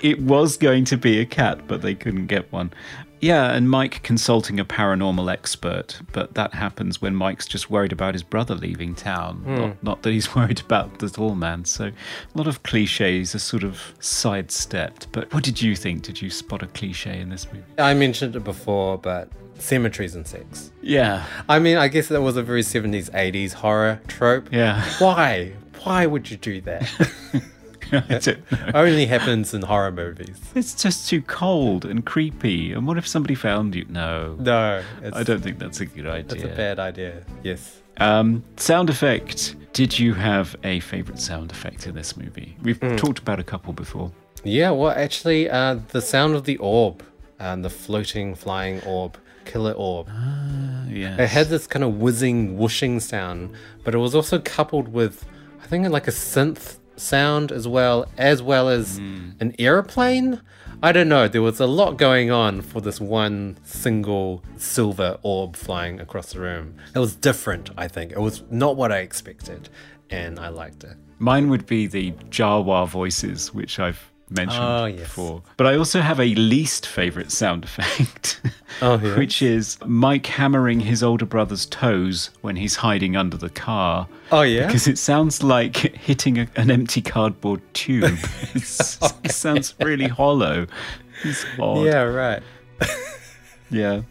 it was going to be a cat, but they couldn't get one. Yeah, and Mike consulting a paranormal expert, but that happens when Mike's just worried about his brother leaving town, not, hmm. not that he's worried about the tall man. So a lot of cliches are sort of sidestepped. But what did you think? Did you spot a cliche in this movie? I mentioned it before, but cemeteries and sex. Yeah, I mean, I guess that was a very 70s, 80s horror trope. yeah. Why? Why would you do that? I don't. Only happens in horror movies. It's just too cold and creepy. And what if somebody found you? No, No, I don't think that's a good idea. That's a bad idea. Yes. Um, sound effect. Did you have a favorite sound effect in this movie? We've talked about a couple before. Yeah, well, actually, uh, the sound of the orb, and the floating, flying orb, killer orb. Yeah. It had this kind of whizzing, whooshing sound, but it was also coupled with, I think, like a synth sound as well, as well as hmm. an aeroplane. I don't know. There was a lot going on for this one single silver orb flying across the room. It was different, I think. It was not what I expected, and I liked it. Mine would be the Jawa voices, which I've mentioned Oh, yes. before. But I also have a least favorite sound effect, Oh, yeah? which is Mike hammering his older brother's toes when he's hiding under the car. Oh, yeah? Because it sounds like hitting a, an empty cardboard tube. It sounds really hollow. It's odd. Yeah, right. Yeah.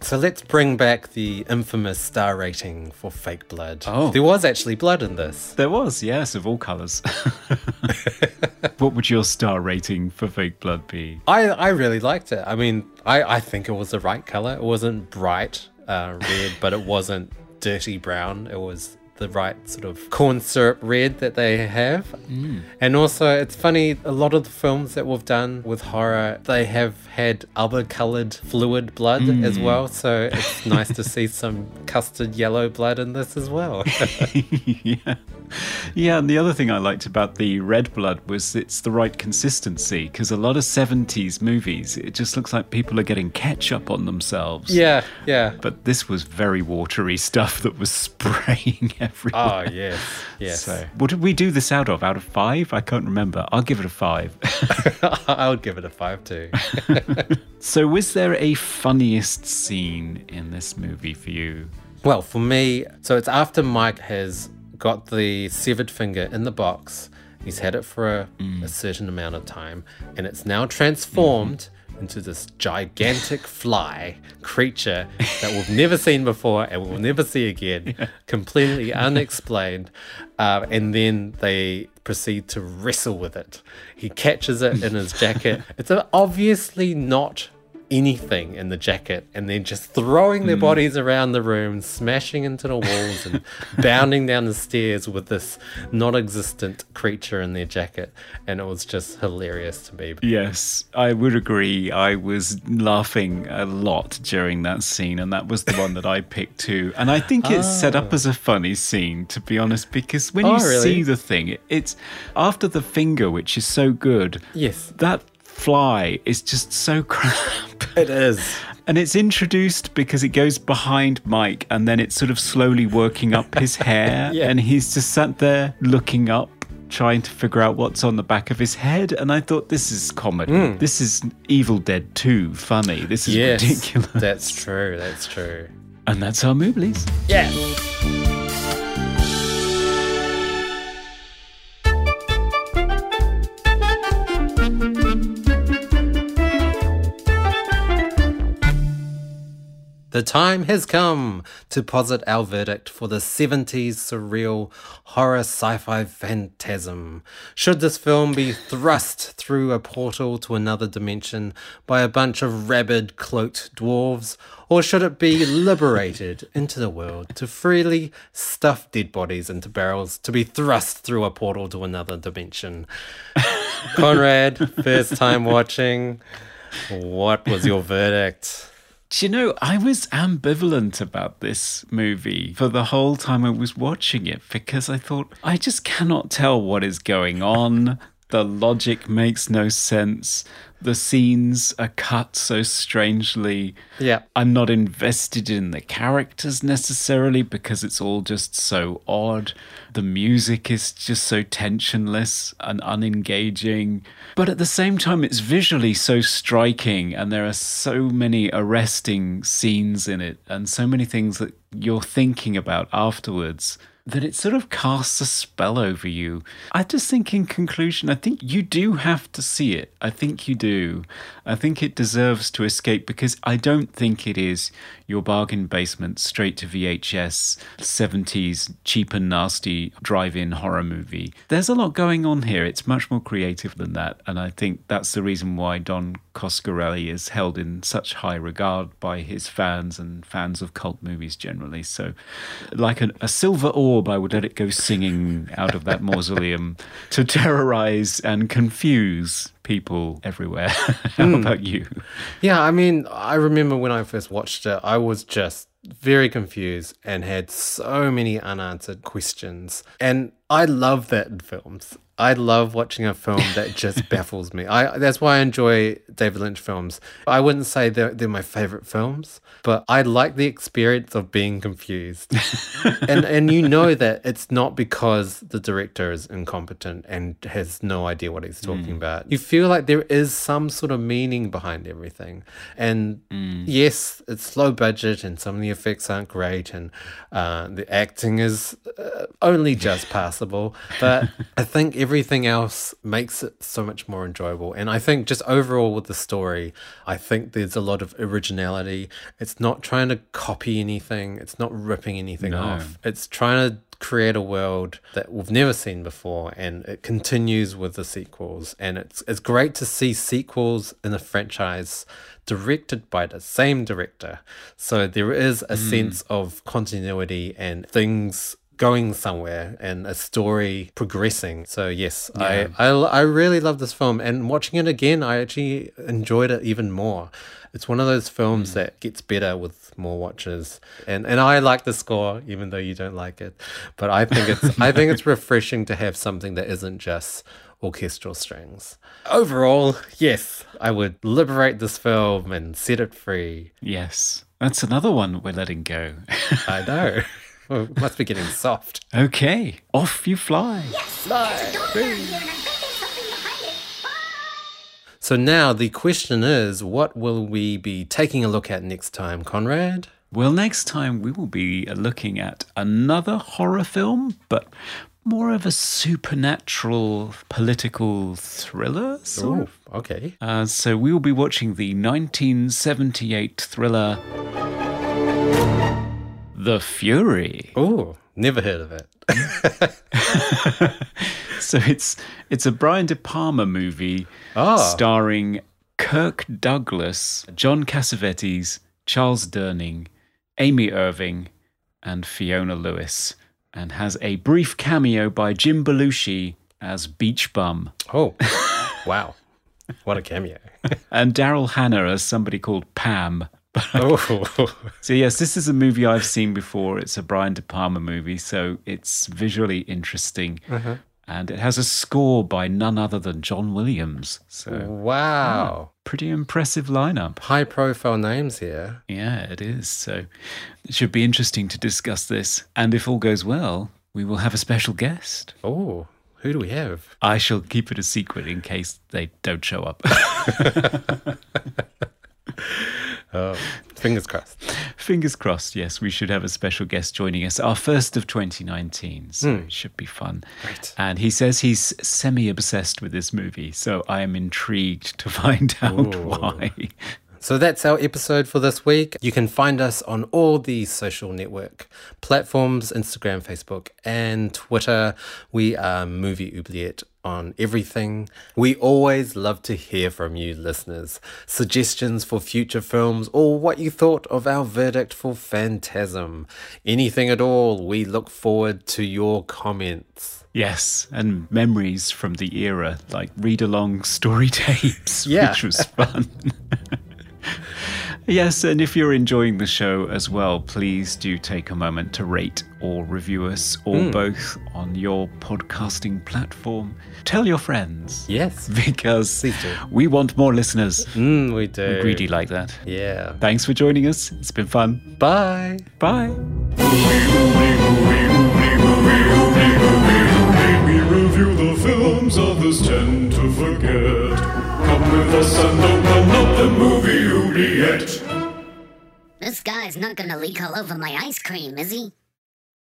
So let's bring back the infamous star rating for fake blood. Oh. There was actually blood in this. There was, yes, of all colours. what would your star rating for fake blood be? I, I really liked it. I mean, I, I think it was the right color. It wasn't bright uh, red, but it wasn't dirty brown. It was the right sort of corn syrup red that they have. Mm. And also, it's funny, a lot of the films that we've done with horror, they have had other colored fluid blood as mm. well. So it's nice to see some custard yellow blood in this as well. yeah. Yeah, and the other thing I liked about the red blood was it's the right consistency because a lot of 70s movies, it just looks like people are getting ketchup on themselves. yeah, yeah. But this was very watery stuff that was spraying everywhere. Oh, ah, yes, yes. So, what did we do this out of? Out of five? I can't remember. I'll give it a five. I would give it a five too. so, was there a funniest scene in this movie for you? Well, for me, so it's after Mike has got the severed finger in the box. He's had it for a, mm. a certain amount of time, and it's now transformed mm-hmm. Into this gigantic fly creature that we've never seen before and we'll never see again, completely unexplained. Uh, and then they proceed to wrestle with it. He catches it in his jacket. It's obviously not anything in the jacket and then just throwing their hmm. bodies around the room, smashing into the walls and bounding down the stairs with this non existent creature in their jacket. And it was just hilarious to me. Yes, I would agree. I was laughing a lot during that scene, and that was the one that I picked too. And I think it's set up oh. as a funny scene, to be honest, because when oh, you Oh, really? see the thing, it's after the finger, which is so good. Yes. That fly is just so crap. It is. And it's introduced because it goes behind Mike and then it's sort of slowly working up his hair. Yeah. And he's just sat there looking up, trying to figure out what's on the back of his head. And I thought, this is comedy. Hmm. This is Evil Dead 2 funny. This is. Yes. ridiculous. That's true. That's true. And that's our movies. Yeah. The time has come to posit our verdict for the 70s surreal horror sci fi phantasm. Should this film be thrust through a portal to another dimension by a bunch of rabid cloaked dwarves, or should it be liberated into the world to freely stuff dead bodies into barrels to be thrust through a portal to another dimension? Conrad, first time watching. What was your verdict? Do you know, I was ambivalent about this movie for the whole time I was watching it because I thought, I just cannot tell what is going on. The logic makes no sense. The scenes are cut so strangely. Yeah. I'm not invested in the characters necessarily because it's all just so odd. The music is just so tensionless and unengaging. But at the same time, it's visually so striking, and there are so many arresting scenes in it, and so many things that you're thinking about afterwards that it sort of casts a spell over you. I just think, in conclusion, I think you do have to see it. I think you do. I think it deserves to escape because I don't think it is your bargain basement straight to VHS 70s cheap and nasty drive in horror movie. There's a lot going on here. It's much more creative than that. And I think that's the reason why Don Coscarelli is held in such high regard by his fans and fans of cult movies generally. So, like a, a silver orb, I would let it go singing out of that mausoleum to terrorize and confuse people everywhere. How hmm. about you? Yeah, I mean, I remember when I first watched it, I was just very confused and had so many unanswered questions. And I love that in films. I love watching a film that just baffles me. I that's why I enjoy David Lynch films. I wouldn't say they're, they're my favorite films, but I like the experience of being confused. and and you know that it's not because the director is incompetent and has no idea what he's talking about. You feel like there is some sort of meaning behind everything. And yes, it's low budget and some of the effects aren't great and uh, the acting is uh, only just passable. But I think everything else makes it so much more enjoyable. And I think just overall with the story, I think there's a lot of originality. It's not trying to copy anything, it's not ripping anything off. It's trying to create a world that we've never seen before and it continues with the sequels and it's it's great to see sequels in a franchise directed by the same director so there is a hmm. sense of continuity and things going somewhere and a story progressing. So yes I, I i really love this film. And watching it again i actually enjoyed it even more. It's one of those films hmm. that gets better with more watches. And and i like the score even though you don't like it. But i think it's i think it's refreshing to have something that isn't just orchestral strings. Overall yes. I would liberate this film and set it free. Yes. That's another one we're letting go. i know Well, it must be getting soft okay. Off you fly. There's a door down here and I bet there's something behind it. so now the question is what will we be taking a look at next time conrad Well, next time we will be looking at another horror film, but more of a supernatural political thriller. Sort of. oh okay Uh, so we will be watching the 1978 thriller The Fury. oh never heard of it So it's it's a Brian De Palma movie Ah. starring Kirk Douglas, John Cassavetes, Charles Durning, Amy Irving, and Fiona Lewis, and has a brief cameo by Jim Belushi as Beach Bum, oh wow what a cameo and Daryl Hannah as somebody called Pam. Oh So yes, this is a movie I've seen before. It's a Brian De Palma movie, so it's visually interesting, uh-huh. and it has a score by none other than John Williams. So wow pretty impressive lineup. high profile names here Yeah, it is. So it should be interesting to discuss this. And if all goes well, we will have a special guest. oh who do we have I shall keep it a secret in case they don't show up. Uh, fingers crossed Fingers crossed, yes, we should have a special guest joining us, our first of 2019. So hmm. it should be fun. And he says he's semi obsessed with this movie. So I am intrigued to find out why. So that's our episode for this week. You can find us on all the social network platforms Instagram, Facebook, and Twitter. We are Movie Oubliette on everything. We always love to hear from you, listeners. Suggestions for future films or what you thought of our verdict for Phantasm. Anything at all. We look forward to your comments. Yes, and memories from the era, like read along story tapes, Yeah. which was fun. yes, and if you're enjoying the show as well, please do take a moment to rate or review us, or Hmm. both on your podcasting platform. Tell your friends. Yes. Because we want more listeners. Mm, we do. Greedy like that. Yeah. Thanks for joining us. It's been fun. Bye. Bye. We review the films others tend to forget. Come with us and open up the movie Oubliette. This guy's not gonna leak all over my ice cream, is he?